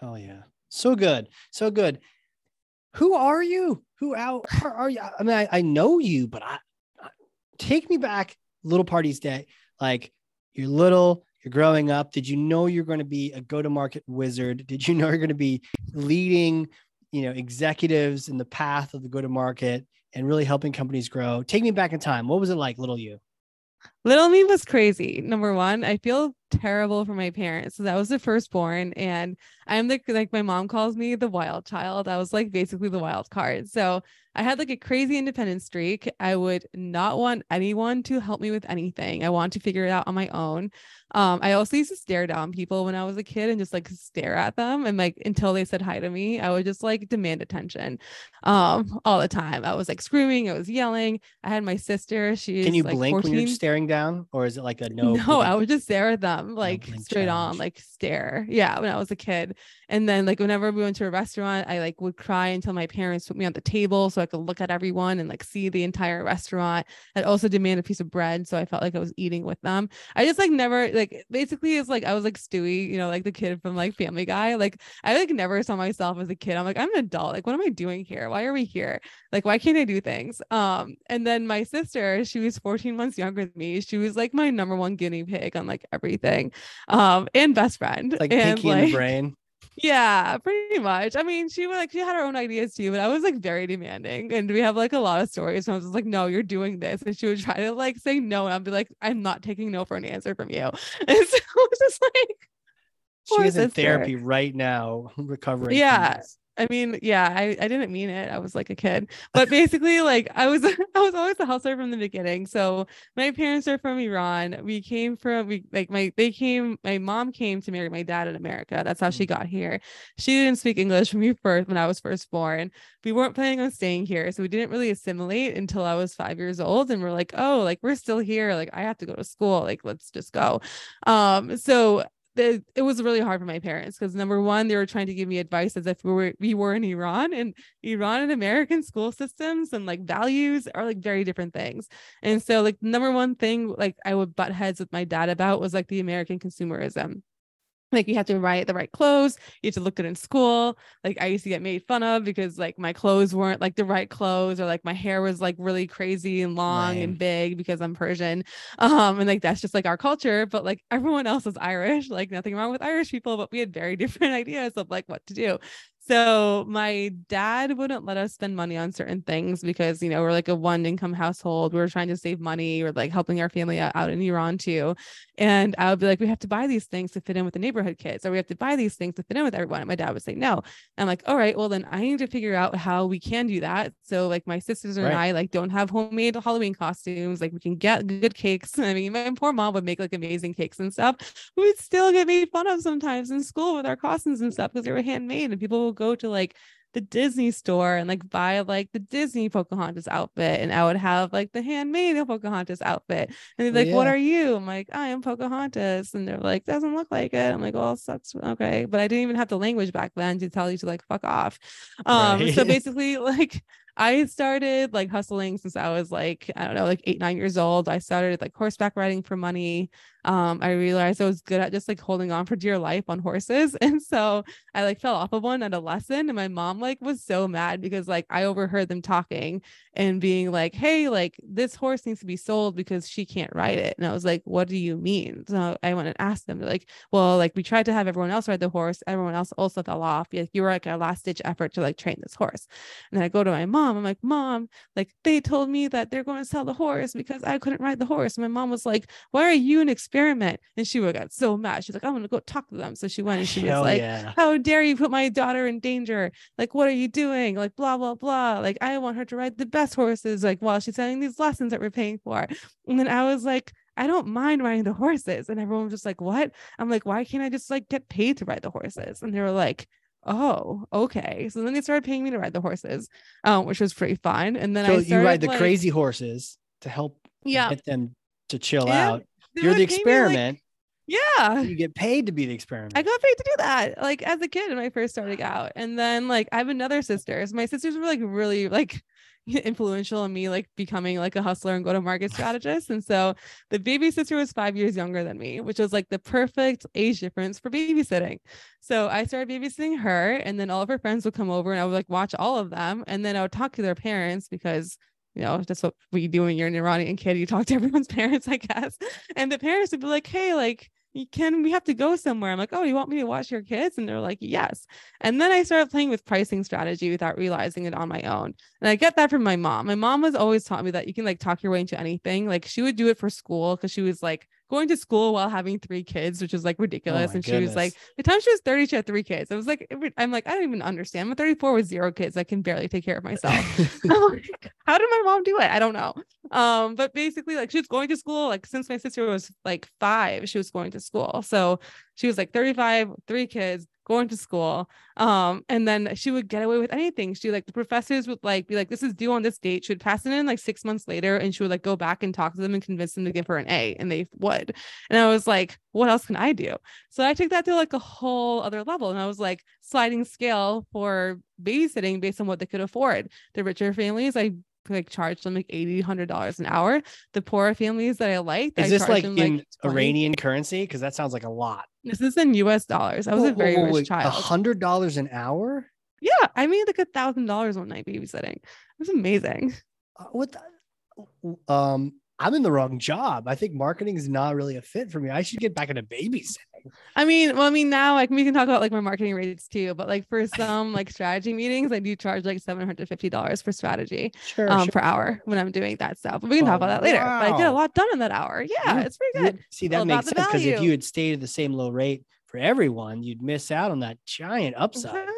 Hell yeah. So good. So good. Who are you? Who out are, are you? I mean, I, I know you, but I, I take me back little Pardees day. Like you're little, you're growing up, did you know you're going to be a go-to-market wizard? Did you <laughs> know you're going to be leading, you know, executives in the path of the go-to-market and really helping companies grow? Take me back in time. What was it like, little you? Little me was crazy. Number one, I feel terrible for my parents. So that was the firstborn, and I'm the like my mom calls me the wild child. I was like basically the wild card. So I had like a crazy independent streak. I would not want anyone to help me with anything. I want to figure it out on my own. Um, I also used to stare down people when I was a kid and just like stare at them and like until they said hi to me, I would just like demand attention um all the time. I was like screaming, I was yelling. I had my sister. She Can you like, blink 14. when you're staring down, or is it like a no? No, blink? I would just stare at them like blink straight on, like stare. Yeah, when I was a kid. And then like whenever we went to a restaurant, I like would cry until my parents put me on the table so I could look at everyone and like see the entire restaurant. I'd also demand a piece of bread. So I felt like I was eating with them. I just like never like basically it's like I was like Stewie, you know, like the kid from like Family Guy. Like I like never saw myself as a kid. I'm like, I'm an adult. Like, what am I doing here? Why are we here? Like, why can't I do things? Um, and then my sister, she was 14 months younger than me. She was like my number one guinea pig on like everything. Um, and best friend. like and pinky in the brain. Yeah, pretty much. I mean, she was like, she had her own ideas too, but I was like very demanding. And we have like a lot of stories. And I was just like, no, you're doing this. And she would try to like say no. And I'd be like, I'm not taking no for an answer from you. <laughs> And so it was just like, she's in therapy right now, recovering. from Yeah. I mean, yeah, I, I didn't mean it. I was like a kid, but basically, like I was, <laughs> I was always a hustler from the beginning. So my parents are from Iran. We came from, we like my, they came, my mom came to marry my dad in America. That's how she got here. She didn't speak English when we first, when I was first born. We weren't planning on staying here, so we didn't really assimilate until I was five years old. And we're like, oh, like we're still here. Like I have to go to school. Like let's just go. Um, so it was really hard for my parents because number one, they were trying to give me advice as if we were we were in Iran and Iran and American school systems and like values are like very different things. And so like number one thing like I would butt heads with my dad about was like the American consumerism. Like you have to buy the right clothes, you have to look good in school. Like I used to get made fun of because like my clothes weren't like the right clothes, or like my hair was like really crazy and long and big because I'm Persian um and like that's just like our culture but like everyone else is irish like nothing wrong with irish people but we had very <laughs> different ideas of like what to do so my dad wouldn't let us spend money on certain things because you know we're like a one income household we are trying to save money we're like helping our family out, out in iran too and i would be like we have to buy these things to fit in with the neighborhood kids or we have to buy these things to fit in with everyone and my dad would say no I'm like, all right, well then I need to figure out how we can do that. So like my sisters and Right. I like don't have homemade Halloween costumes. Like we can get good cakes. <laughs> I mean, my poor mom would make like amazing cakes and stuff. We would still get made fun of sometimes in school with our costumes and stuff because they were handmade and people would go to like the Disney store and like buy like the Disney Pocahontas outfit and I would have like the handmade Pocahontas outfit. And they're like, What are you? I'm like, I am Pocahontas. And they're like, doesn't look like it. I'm like, well, sucks. Okay. But I didn't even have the language back then to tell you to like fuck off. Um, so <laughs> basically, <laughs> like I started like hustling since I was like, I don't know, like eight, nine years old. I started like horseback riding for money. Um, I realized I was good at just like holding on for dear life on horses. <laughs> And so I like fell off of one at a lesson. And my mom like was so mad because like I overheard them talking and being like, hey, like this horse needs to be sold because she can't ride it. And I was like, what do you mean? So I went and asked them, They're like, well, like we tried to have everyone else ride the horse. Everyone else also fell off. Like you were like our last ditch effort to like train this horse. And then I go to my mom. I'm like, mom, like they told me that they're going to sell the horse because I couldn't ride the horse. And my mom was like, why are you an experiment? And she would got so mad. She's like, I'm going to go talk to them. So she went and she was like, yeah. how dare you put my daughter in danger? Like, what are you doing? Like, blah, blah, blah. Like, I want her to ride the best horses, like, while she's having these lessons that we're paying for. And then I was like, I don't mind riding the horses. And everyone was just like, what? I'm like, why can't I just like get paid to ride the horses? And they were like, oh, okay. So then they started paying me to ride the horses, um, which was pretty fun. And then So I you ride the like- crazy horses to help Yeah. get them to chill out. You're the me, like- experiment. Yeah. you get paid to be the experiment. I got paid to do that, like as a kid when I first started out. And then like I have another sister. So my sisters were like really like <laughs> influential in me like becoming like a hustler and go to market strategist. And so the baby sister was five years younger than me, which was like the perfect age difference for babysitting. So I started babysitting her, and then all of her friends would come over and I would like watch all of them. And then I would talk to their parents because you know, that's what we do when you're an Iranian kid. You talk to <laughs> everyone's parents, I guess. And the parents would be like, hey, like, can we have to go somewhere? I'm like, oh, you want me to watch your kids? And they're like, yes. And then I started playing with pricing strategy without realizing it on my own. And I get that from my mom. My mom has always taught me that you can like talk your way into anything. Like she would do it for school because she was like, going to school while having three kids, which is like ridiculous. Oh and goodness. she was like, the time she was 30, she had three kids. I was like, I'm like, I don't even understand. I'm 34 with zero kids. I can barely take care of myself. <laughs> like, how did my mom do it? I don't know. Um, but basically, like she was going to school, like since my sister was like five, she was going to school. So she was like 35, three kids, going to school. Um, and then she would get away with anything. She like the professors would like be like, this is due on this date. She would pass it in like six months later and she would like go back and talk to them and convince them to give her an A and they would. And I was like, what else can I do? So I took that to like a whole other level. And I was like sliding scale for babysitting based on what they could afford. The richer families, I like charge them like 80 hundred dollars an hour the poorer families that i liked Is I this like them, in 20. Iranian currency? Because that sounds like a lot. This is in us dollars i was a very rich A child hundred dollars an hour? yeah i made like a thousand dollars one night babysitting it was amazing Uh, What? The, um, I'm in the wrong job. I think marketing is not really a fit for me. I should get back into babysitting. I mean, well, I mean, now like we can talk about like my marketing rates too, but like for some like strategy meetings, I do charge like seven hundred fifty dollars for strategy Sure. um sure. per hour when I'm doing that stuff. But we can talk Oh, about that later. But I get a lot done in that hour. Yeah, it's pretty good. See, that makes sense because if you had stayed at the same low rate for everyone, you'd miss out on that giant upside.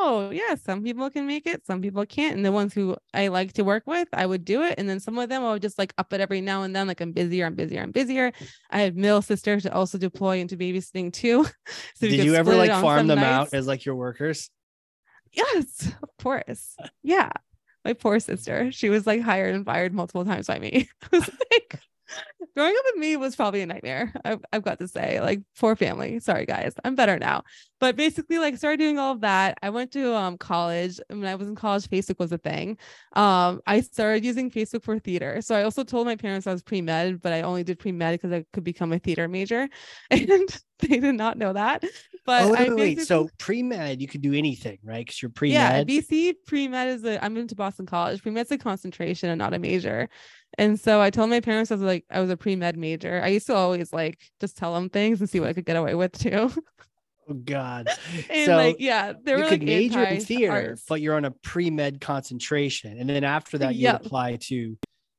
Know. Yeah, some people can make it, some people can't. And the ones who I like to work with, I would do it. And then some of them I would just like up it every now and then. Like I'm busier, I'm busier, I'm busier. I had middle sisters to also deploy into babysitting too. <laughs> so Did you ever like farm them nights. out as like your workers? Yes, of course. Yeah. My poor sister. She was like hired and fired multiple times by me. <laughs> I was like, growing up with me was probably a nightmare. I've, I've got to say, like, poor family. Sorry, guys. I'm better now. But basically, like, started doing all of that. I went to um college. When I was in college, Facebook was a thing. Um, I started using Facebook for theater. So I also told my parents I was pre med, but I only did pre med because I could become a theater major, <laughs> and they did not know that. But oh, wait, wait, wait. So pre med, you could do anything, right? Because you're pre-med yeah. BC pre med is a. I'm into Boston College. Pre med's a concentration and not a major. And so I told my parents I was like I was a pre med major. I used to always like just tell them things and see what I could get away with too. <laughs> oh God. <laughs> and so like yeah, they you were could like major in theater, arts. but you're on a pre med concentration, and then after that, you Yep. apply to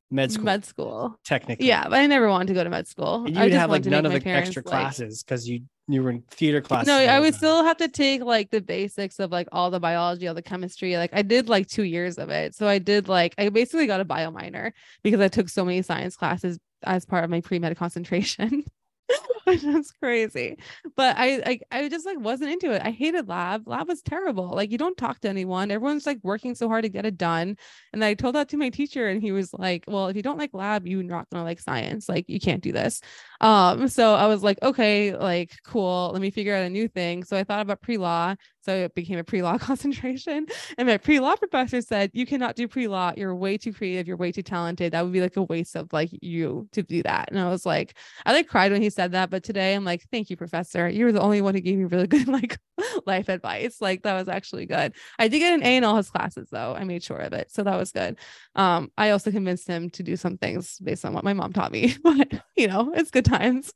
med school. med school. technically. Yeah, but I never wanted to go to med school. And you I would just have like wanted to none of the extra like- classes because you you were in theater classes. No, I would time. still have to take like the basics of like all the biology, all the chemistry. Like I did like two years of it. So I did like I basically got a bio minor because I took so many science classes as part of my pre-med concentration. <laughs> <laughs> Was crazy. But I, I I just like wasn't into it. I hated lab. Lab was terrible. Like you don't talk to anyone. Everyone's like working so hard to get it done. And I told that to my teacher and he was like, Well, if you don't like lab, you're not gonna like science. Like you can't do this. Um, so I was like, okay, like cool, let me figure out a new thing. So I thought about pre-law. So it became a pre-law <laughs> concentration. And my pre-law professor said, You cannot do pre-law, you're way too creative, you're way too talented. That would be like a waste of like you to do that. And I was like, I like cried when he said that, but today I'm like, thank you, professor. You were the only one who gave me really good <laughs> like life advice. Like that was actually good. I did get an A in all his classes though. I made sure of it. So that was good. Um, I also convinced him to do some things based on what my mom taught me, <laughs> but you know, it's good times.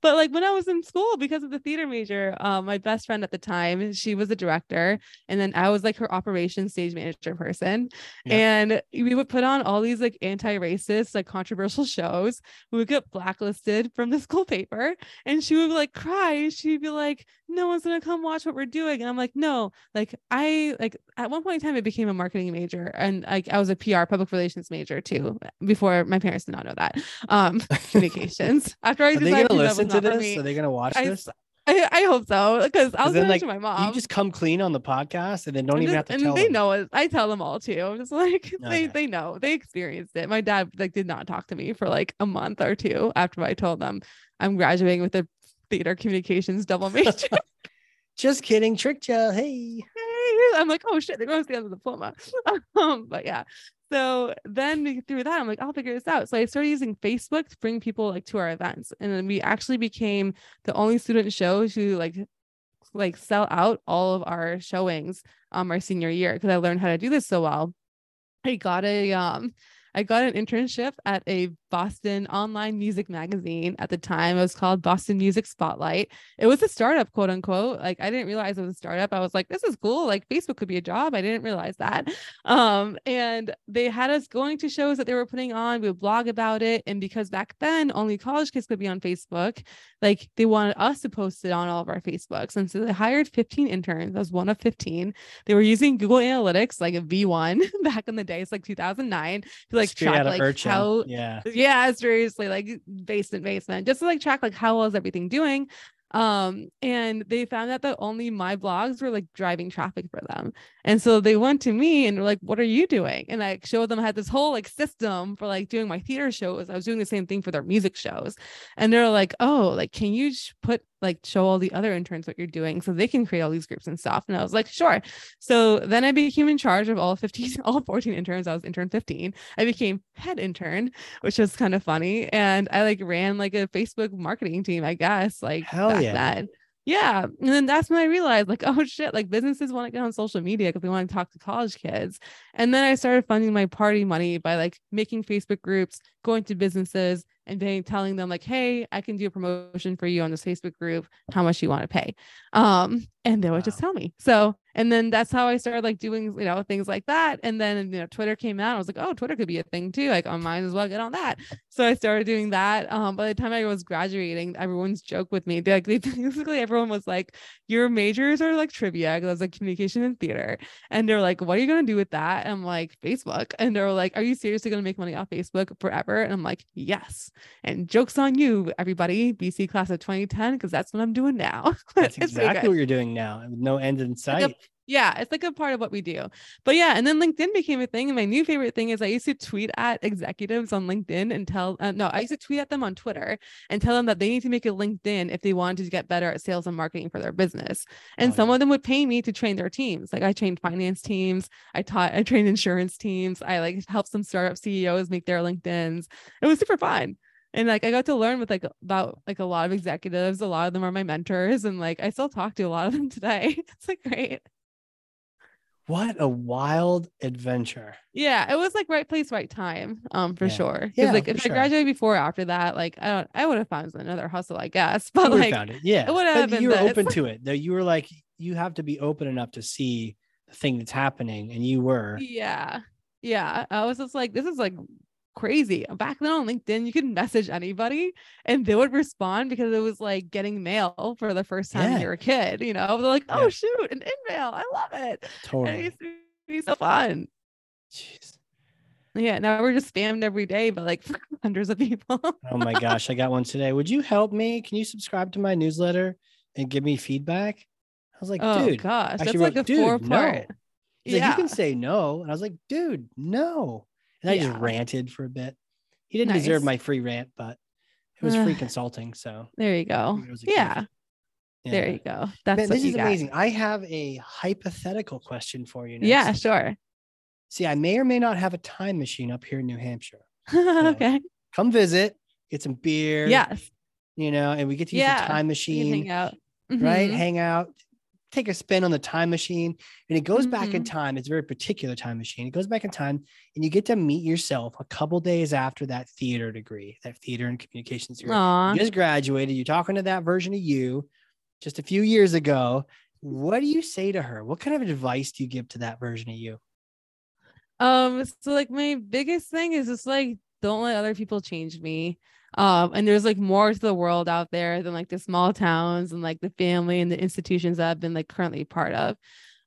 But like when I was in school, because of the theater major, um, my best friend at the time, she was a director, and then I was like her operations stage manager person. Yeah. And we would put on all these like anti-racist, like controversial shows. We would get blacklisted from the <laughs> school paper, and she would like cry. She'd be like, "No one's gonna come watch what we're doing," and I'm like, "No." Like I like at one point in time, I became a marketing major, and like I was a PR public relations major too. Before my parents did not know that. Um, <laughs> communications. After I decided that was listen to not for this? me, Are they gonna watch I, this? I, I hope so because I'll send like, it to my mom. you just come clean on the podcast and then don't I'm even just- have to and tell they them. know it. I tell them all too. <laughs> I'm just like they Okay. they know they experienced it. My dad like did not talk to me for like a month or two after I told them I'm graduating with a theater communications double major. <laughs> Just kidding, tricked you. Hey. Hey <laughs> I'm like, oh shit, they're going to stand the diploma. um, but yeah. So then through that, I'm like, I'll figure this out. So I started using Facebook to bring people like to our events. And then we actually became the only student show to like like sell out all of our showings um our senior year because I learned how to do this so well. I got a um I got an internship at a Boston online music magazine at the time. It was called Boston Music Spotlight. It was a startup, quote unquote. Like I didn't realize it was a startup. I was like, this is cool. Like Facebook could be a job. I didn't realize that. Um, and they had us going to shows that they were putting on. We would blog about it. And because back then only college kids could be on Facebook, like they wanted us to post it on all of our Facebooks. And so they hired 15 interns. I was one of 15. They were using Google Analytics, like a V1 <laughs> back in the day. It's like 2009 to like Straight track out of like Urchin. how yeah. Yeah seriously like basement basement just to like track like how well is everything doing um and they found out that only my blogs were like driving traffic for them and so they went to me and were like what are you doing? And i showed them I had this whole like system for like doing my theater shows. I was doing the same thing for their music shows and they're like oh like can you put like show all the other interns what you're doing so they can create all these groups and stuff. And i was like sure. So then i became in charge of all 15 <laughs> all 14 interns. I was intern 15 i became head intern which was kind of funny. And i like ran like a facebook marketing team i guess like Hell back yeah. then yeah and then that's when i realized like <laughs> oh shit like businesses want to get on social media because they want to talk to college kids. And then i started funding my party money by like making facebook groups going to businesses and being telling them like hey i can do a promotion for you on this facebook group. How much you want to pay? Um and they would just tell me. So and then that's how i started like doing you know things like that. And then you know twitter came out. I was like oh twitter could be a thing too. Like i might as well get on that. So i started doing that. Um by the time i was graduating everyone's joke with me they, like they, <laughs> basically everyone was like your majors are like trivia because i was like communication and theater. And they're like what are you going to do with that? And i'm like facebook. And they're like are you seriously going to make money off facebook forever? And i'm like yes. And jokes on you everybody bc class of 2010 because that's what i'm doing now. <laughs> That's It's exactly what you're doing now. No end in Like sight. Yeah, it's like a part of what we do. But yeah, and then LinkedIn became a thing. And my new favorite thing is I used to tweet at executives on LinkedIn and tell, uh, no, I used to tweet at them on Twitter and tell them that they need to make a LinkedIn if they wanted to get better at sales and marketing for their business. And Oh, some yeah. of them would pay me to train their teams. Like I trained finance teams, I taught, I trained insurance teams, I like helped some startup CEOs make their LinkedIn's. It was super fun. And like I got to learn with like about like a lot of executives. A lot of them are my mentors, and like I still talk to a lot of them <laughs> today. It's like great. What a wild adventure. Yeah, it was like right place, right time. Um, for Yeah. sure. Because Yeah, like if sure. I graduated before or after that, like I don't, I would have found another hustle, I guess. <laughs> But like, found it. Yeah. would have been you were this. open to it. Though you were like, you have to be open enough to see the thing that's happening. And you were. yeah, yeah. I was just like, this is like crazy. Back then on LinkedIn, you could message anybody and they would respond because it was like getting mail for the first time Yeah. you're a kid. You know, they're like, oh Yeah. shoot, an email. I love it. And it Totally. used to be so fun. Jeez. Yeah. Now we're just spammed every day by like <laughs> hundreds of people. Oh my gosh, I got one today. Would you help me? Can you subscribe to my newsletter and give me feedback? I was like, oh dude. gosh, that's like a "Dude, four no." part. He's like, you can say no. And I was like, dude, no. And I Yeah. just ranted for a bit. He didn't deserve my free rant, but it was free <sighs> consulting. So There you go. figured it was a gift. Yeah, there you go. That's Man, this is got. amazing. I have a hypothetical question for you. Next. Yeah, sure. See, I may or may not have a time machine up here in New Hampshire. <laughs> okay. Come visit, get some beer. Yes. You know, and we get to use Yeah, the time machine. hang out. right? Mhm. Hang out, take a spin on the time machine, and it goes back in Mhm. time. It's a very particular time machine. It goes back in time, and you get to meet yourself a couple days after that theater degree, that theater and communications degree. Aw. You just graduated. You're talking to that version of you just a few years ago. What do you say to her? What kind of advice do you give to that version of you? Um, so like my biggest thing is just like don't let other people change me. Um, and there's like more to the world out there than like the small towns and like the family and the institutions that I've been like currently part of.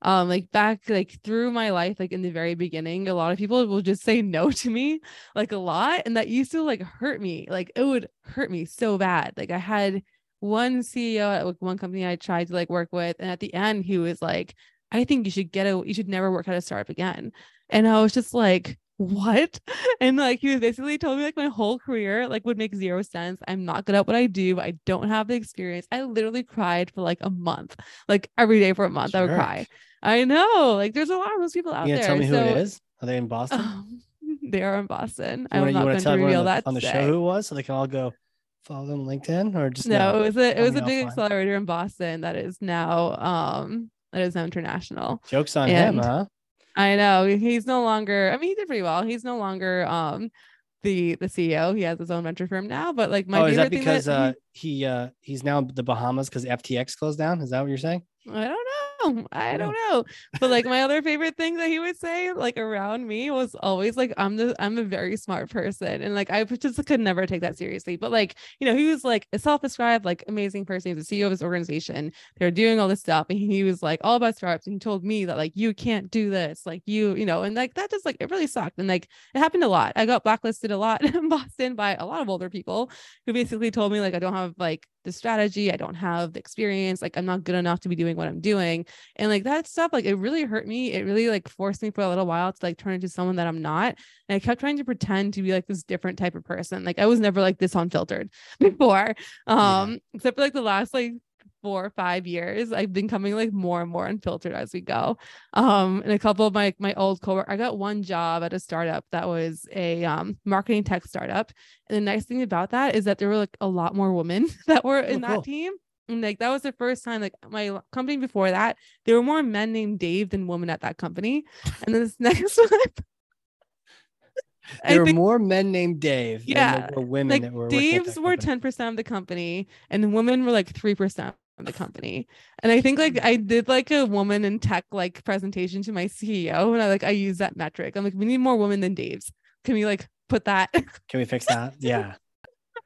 Um, like back like through my life, like in the very beginning, a lot of people will just say no to me like a lot. And that used to like hurt me. Like it would hurt me so bad. Like I had one CEO at like one company I tried to like work with, and at the end he was like, I think you should get a you should never work at a startup again. And I was just like, what? <laughs> And like he was basically told me like my whole career like would make zero sense. I'm not good at what I do. I don't have the experience. I literally cried for like a month, like every day for a month. I would cry. I know. Like there's a lot of those people out there. tell me who so, it is? Are they in Boston? um, <laughs> they are in Boston. you I'm not going to tell reveal on the, that on the show who it was so they can all go follow them on LinkedIn or just no, it was a it was a big offline. accelerator in Boston that is now um that is now international. Jokes on him, huh? I know he's no longer. I mean, he did pretty well. He's no longer um the the CEO. He has his own venture firm now. But like my oh, is that because that uh, he uh, he's now in the Bahamas because FTX closed down? Is that what you're saying? I don't know. I don't know. But like my other favorite thing that he would say, like around me, was always like, I'm the I'm a very smart person. And like I just could never take that seriously. But like, you know, he was like a self-described, like amazing person. He's the CEO of his organization. They're doing all this stuff. And he was like all about startups. And he told me that like you can't do this. Like you, you know, and like that just like it really sucked. And like it happened a lot. I got blacklisted a lot <laughs> in Boston by a lot of older people who basically told me like I don't have like the strategy, I don't have the experience, like I'm not good enough to be doing what I'm doing. And like that stuff, like it really hurt me. It really like forced me for a little while to like turn into someone that I'm not. And I kept trying to pretend to be like this different type of person. Like I was never like this unfiltered <laughs> before. Um, except for like the last like four or five years i've been coming like more and more unfiltered as we go. Um and a couple of my my old coworker i got one job at a startup that was a um marketing tech startup. And the nice thing about that is that there were like a lot more women <laughs> that were in Oh, that cool. team. And like that was the first time like my company before that there were more men named dave than women at that company. And then this <laughs> next one There were more men named Dave Yeah, than there were women like that were Dave's were 10% of the company and the women were like 3% of the company. And I think like I did like a woman in tech like presentation to my CEO and I like I use that metric. I'm like, we need more women than Dave's. Can we like put that <laughs> Can we fix that? Yeah.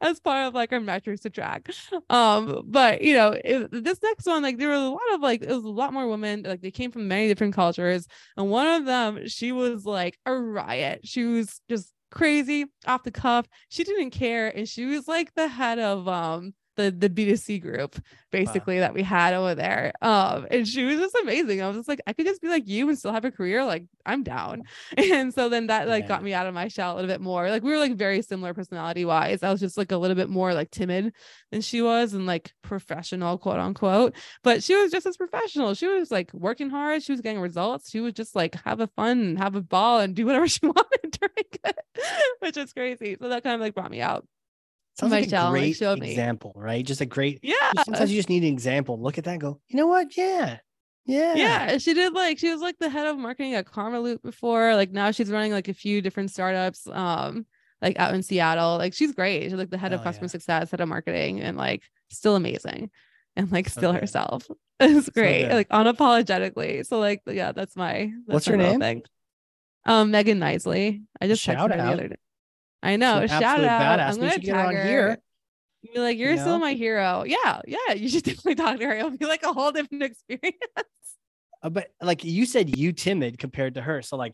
as part of like our metrics to track. Um, but you know, it, this next one, like there were a lot of like it was a lot more women, like they came from many different cultures, and one of them, she was like a riot. She was just crazy off the cuff. She didn't care, and she was like the head of um the the B2C group basically that we had over there. Um, and she was just amazing. I was just like, I could just be like you and still have a career. Like I'm down. <laughs> And so then that like got me out of my shell a little bit more. Like we were like very similar personality wise. I was just like a little bit more like timid than she was and like professional, quote unquote. But she was just as professional. She was like working hard. She was getting results. She would just like have a fun and have a ball and do whatever <laughs> she <laughs> wanted during it, which is crazy. So that kind of like brought me out. Sounds My like a great me. example, right? Just a great. Yeah. Sometimes you just need an example. Look at that. and Go. You know what? Yeah. Yeah. Yeah, she did like she was like the head of marketing at Karmaloop before. Like now she's running like a few different startups um like out in Seattle. Like she's great. She's like the head of customer yeah. success, head of marketing, and like still amazing and like still good. herself. <laughs> It's great. good. like unapologetically. So like yeah, that's my that's What's my her name? Thing. Um Megan Nisley. I just Shout her the other day. I know. Shout out. badass. I'm gonna should get her tag on her. here. Be like, you're you still my hero. Yeah, yeah. You should <laughs> definitely talk to her. It'll be like a whole different <laughs> experience. Uh, but like you said, you timid compared to her. So like,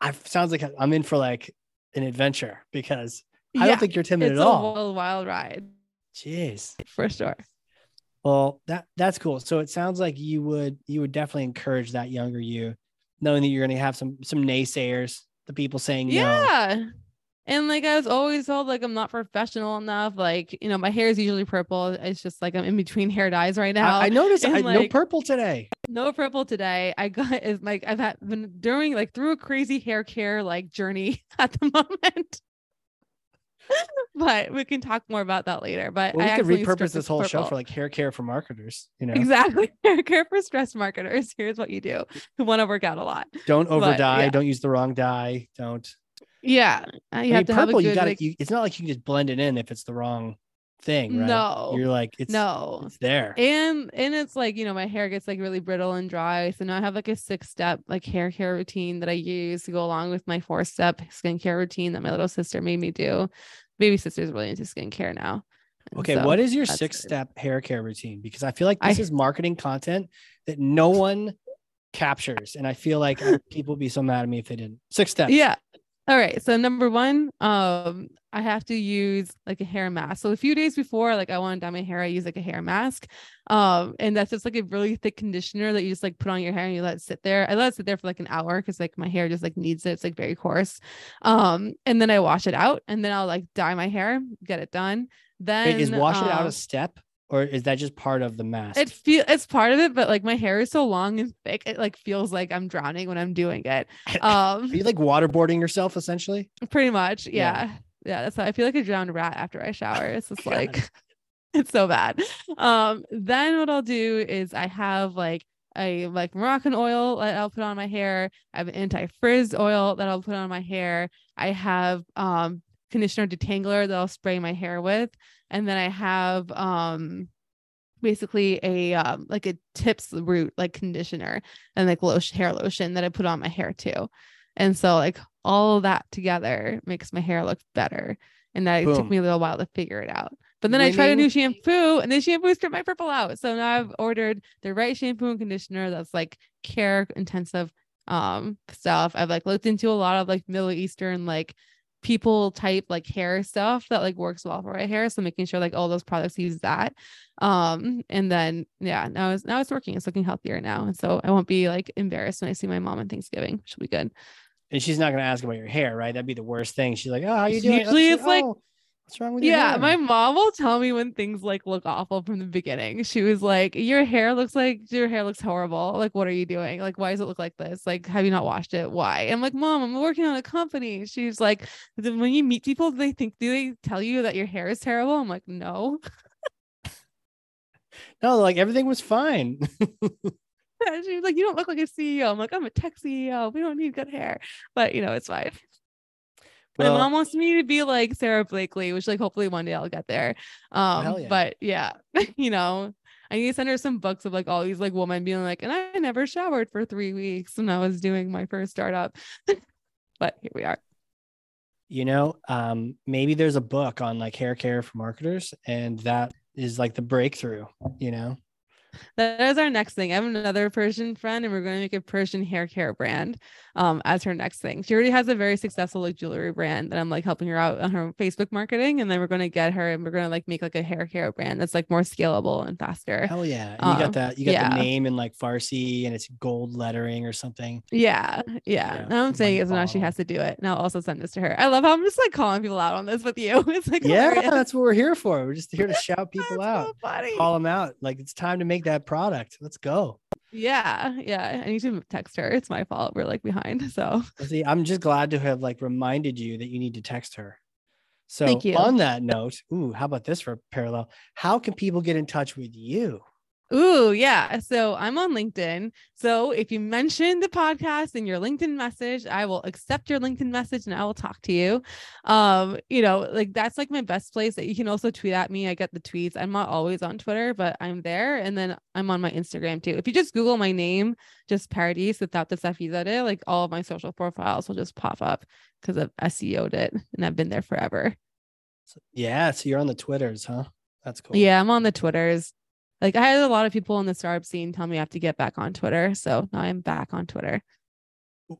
I sounds like I'm in for like an adventure because I Yeah, don't think you're timid it's at a all. wild, wild ride Jeez. for sure. Well, that that's cool. So it sounds like you would you would definitely encourage that younger you, knowing that you're going to have some some naysayers, the people saying no. And like I was always told like I'm not professional enough. Like, you know, my hair is usually purple. It's just like I'm in between hair dyes right now. I, I noticed and, I, no like- purple today. no purple today. I got is like I've had been doing like through a crazy hair care like journey <laughs> at the moment. <laughs> but we can talk more about that later. But Well, I we could repurpose this whole show for like hair care for marketers. You know, Exactly. <laughs> Hair care for stress marketers. Here's what you do who want to work out a lot. don't over dye. yeah. Don't use the wrong dye. Don't. Yeah. uh, I You mean, have to have a purple. good you got to. It's not like you can just blend it in if it's the wrong thing, right? No. You're like it's no. It's there. and and it's like you know my hair gets like really brittle and dry so now i have like a six step like hair care routine that i use to go along with my four step skincare routine that my little sister made me do baby sister's really into skincare now And Okay, so what is your six step hair care routine? Because I feel like I- this is marketing content that no one captures, and I feel like <laughs> people would be so mad at me if they didn't. Six steps. yeah all right so number one um i have to use like a hair mask. So a few days before like i want to dye my hair i use like a hair mask um and that's just like a really thick conditioner that you just like put on your hair and you let it sit there. I let it sit there for like an hour because like my hair just like needs it. It's like very coarse um and then i wash it out and then i'll like dye my hair get it done. Then Wait, is wash it out um, a step, or is that just part of the mask? it feel it's part of it but like my hair is so long and thick it like feels like i'm drowning when i'm doing it <laughs> um Are you like waterboarding yourself essentially? Pretty much. Yeah. Yeah. Yeah. that's how I feel like a drowned rat after I shower. It's just <laughs> like <laughs> it's so bad. Um, then what I'll do is I have like a like Moroccan oil that I'll put on my hair. I have anti-frizz oil that I'll put on my hair. I have um conditioner detangler that I'll spray my hair with. And then I have um basically a um like a tips root like conditioner and like lotion hair lotion that I put on my hair too. And so like all of that together makes my hair look better. And that it took me a little while to figure it out. But then I tried a new shampoo and the shampoo stripped my purple out. So now I've ordered the right shampoo and conditioner that's like care intensive um stuff. I've like looked into a lot of like Middle Eastern like people type like hair stuff that like works well for my hair. So making sure like all those products use that. Um and then yeah, now it's now it's working. It's looking healthier now. And so I won't be like embarrassed when I see my mom on Thanksgiving. She'll be good. And she's not going to ask about your hair, right? That'd be the worst thing. She's like, "Oh, how you doing?" Let's it's see- like- "Oh, what's wrong with your Yeah, hair?" my mom will tell me when things like look awful from the beginning. She was like, "Your hair looks like your hair looks horrible. Like, what are you doing? Like, why does it look like this? Like, have you not washed it? Why?" I'm like, "Mom, I'm working on a company." She's like, "Then "When you meet people, do they think do they tell you that your hair is terrible?" I'm like, "No." no, like everything was fine. <laughs> <laughs> She's like, "You don't look like a CEO." I'm like, "I'm a tech CEO. We don't need good hair." But you know, it's fine. Well, my mom wants me to be like Sara Blakely, which like hopefully one day I'll get there. Um, yeah. but yeah, <laughs> you know, I need to send her some books of like all these like women being like, and I never showered for three weeks when I was doing my first startup. <laughs> but here we are. you know, um, maybe there's a book on like hair care for marketers, and that is like the breakthrough. You know, That is our next thing. I have another Persian friend, and we're going to make a Persian hair care brand um, as her next thing. She already has a very successful like jewelry brand that I'm like helping her out on her Facebook marketing, and then we're going to get her and we're going to like make like a hair care brand that's like more scalable and faster. hell yeah, and you Um, got that. You got yeah. the name in like Farsi, and it's gold lettering or something. Yeah, yeah. Yeah, Now I'm saying is now she has to do it. Now also send this to her. I love how I'm just like calling people out on this with you. <laughs> It's like Yeah, hilarious. that's what we're here for. We're just here to <laughs> shout people out, so funny. call them out. Like it's time to make that product. Let's go. Yeah, yeah. I need to text her. It's my fault. We're like behind. <laughs> So See, I'm just glad to have like reminded you that you need to text her. So on that note, ooh, how about this for parallel? How can people get in touch with you? Ooh, yeah. So I'm on LinkedIn. So if you mention the podcast in your LinkedIn message, I will accept your LinkedIn message and I will talk to you. Um, you know, like that's like my best place that you can also tweet at me. I get the tweets. I'm not always on Twitter, but I'm there. And then I'm on my Instagram too. If you just Google my name, just Paradise without the it, like all of my social profiles will just pop up because I've SEO'd it and I've been there forever. Yeah, so you're on the Twitters, huh? That's cool. Yeah, I'm on the Twitters. Like I had a lot of people in the startup scene tell me I have to get back on Twitter. So now I'm back on Twitter.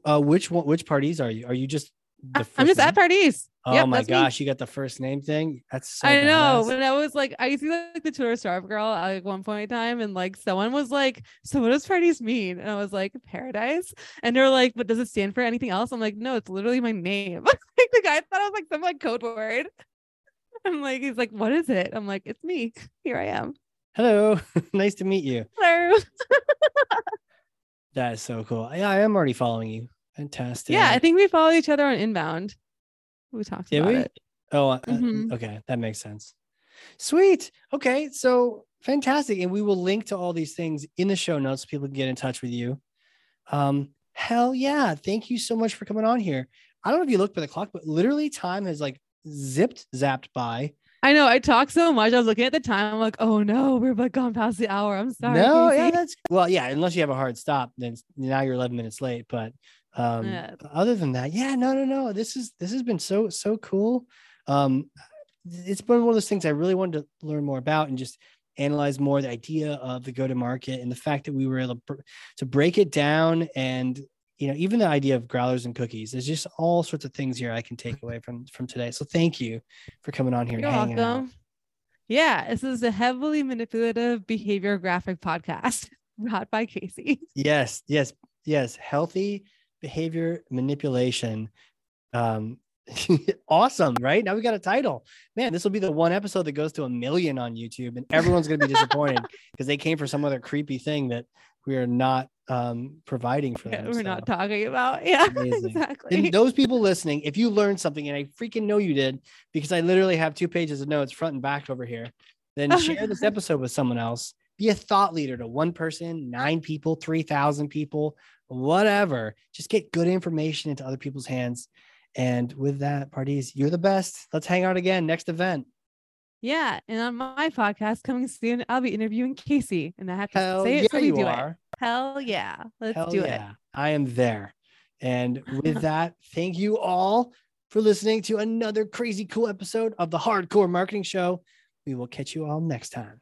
Uh, which one? Which Pardees are you? Are you just the I- first I'm just name? at Pardees. Oh Yep, my that's me. gosh, you got the first name thing. That's so I know. badass. But I was like, I used to be like the Twitter startup girl at like one point in time, and like someone was like, "So what does Pardees mean?" And I was like, "Paradise." And they're like, "But does it stand for anything else?" I'm like, "No, it's literally my name." <laughs> like the guy thought I was like some like code word. <laughs> I'm like, he's like, "What is it?" I'm like, "It's me. Here I am." Hello, <laughs> nice to meet you. Hello. <laughs> That is so cool. Yeah, I am already following you. Fantastic. Yeah, I think we follow each other on inbound. We talked Did about we? it. Oh, uh, Mhm. okay, that makes sense. Sweet. Okay, so fantastic, and we will link to all these things in the show notes so people can get in touch with you. Um, hell yeah! Thank you so much for coming on here. I don't know if you looked by the clock, but literally time has like zipped zapped by. I know I talk so much. I was looking at the time. I'm like, oh no, we're like gone past the hour. I'm sorry. no, Casey." yeah, that's well, yeah. Unless you have a hard stop, then now you're 11 minutes late. But um, Yeah. other than that, yeah, no, no, no. This is this has been so so cool. Um, it's been one of those things I really wanted to learn more about and just analyze more the idea of the go to market and the fact that we were able to, to break it down and you know even the idea of growlers and cookies there's just all sorts of things here i can take <laughs> away from from today so thank you for coming on here You're and hanging out welcome. Yeah, this is a heavily manipulative behavior graphic podcast <laughs> brought by Casey. Yes, yes, yes. Healthy behavior manipulation. Um, <laughs> awesome, right? Now we got a title. Man, this will be the one episode that goes to a million on YouTube, and everyone's gonna be disappointed because they came for some other creepy thing that we are not um providing for them. we're not talking about. <laughs> Yeah, Amazing. exactly. And those people listening, if you learned something, and I freaking know you did, because I literally have two pages of notes front and back over here, then <laughs> share this episode with someone else. Be a thought leader to one person, nine people, 3,000 people, whatever. Just get good information into other people's hands. And with that, Pardees, you're the best. Let's hang out again next event. Yeah. And on my podcast coming soon, I'll be interviewing Casey. And I have to Hell say yeah, it so we you do are. it. Hell yeah. Let's Hell do yeah. it. I am there. And with <laughs> that, thank you all for listening to another crazy cool episode of the Hard Corps Marketing Show. We will catch you all next time.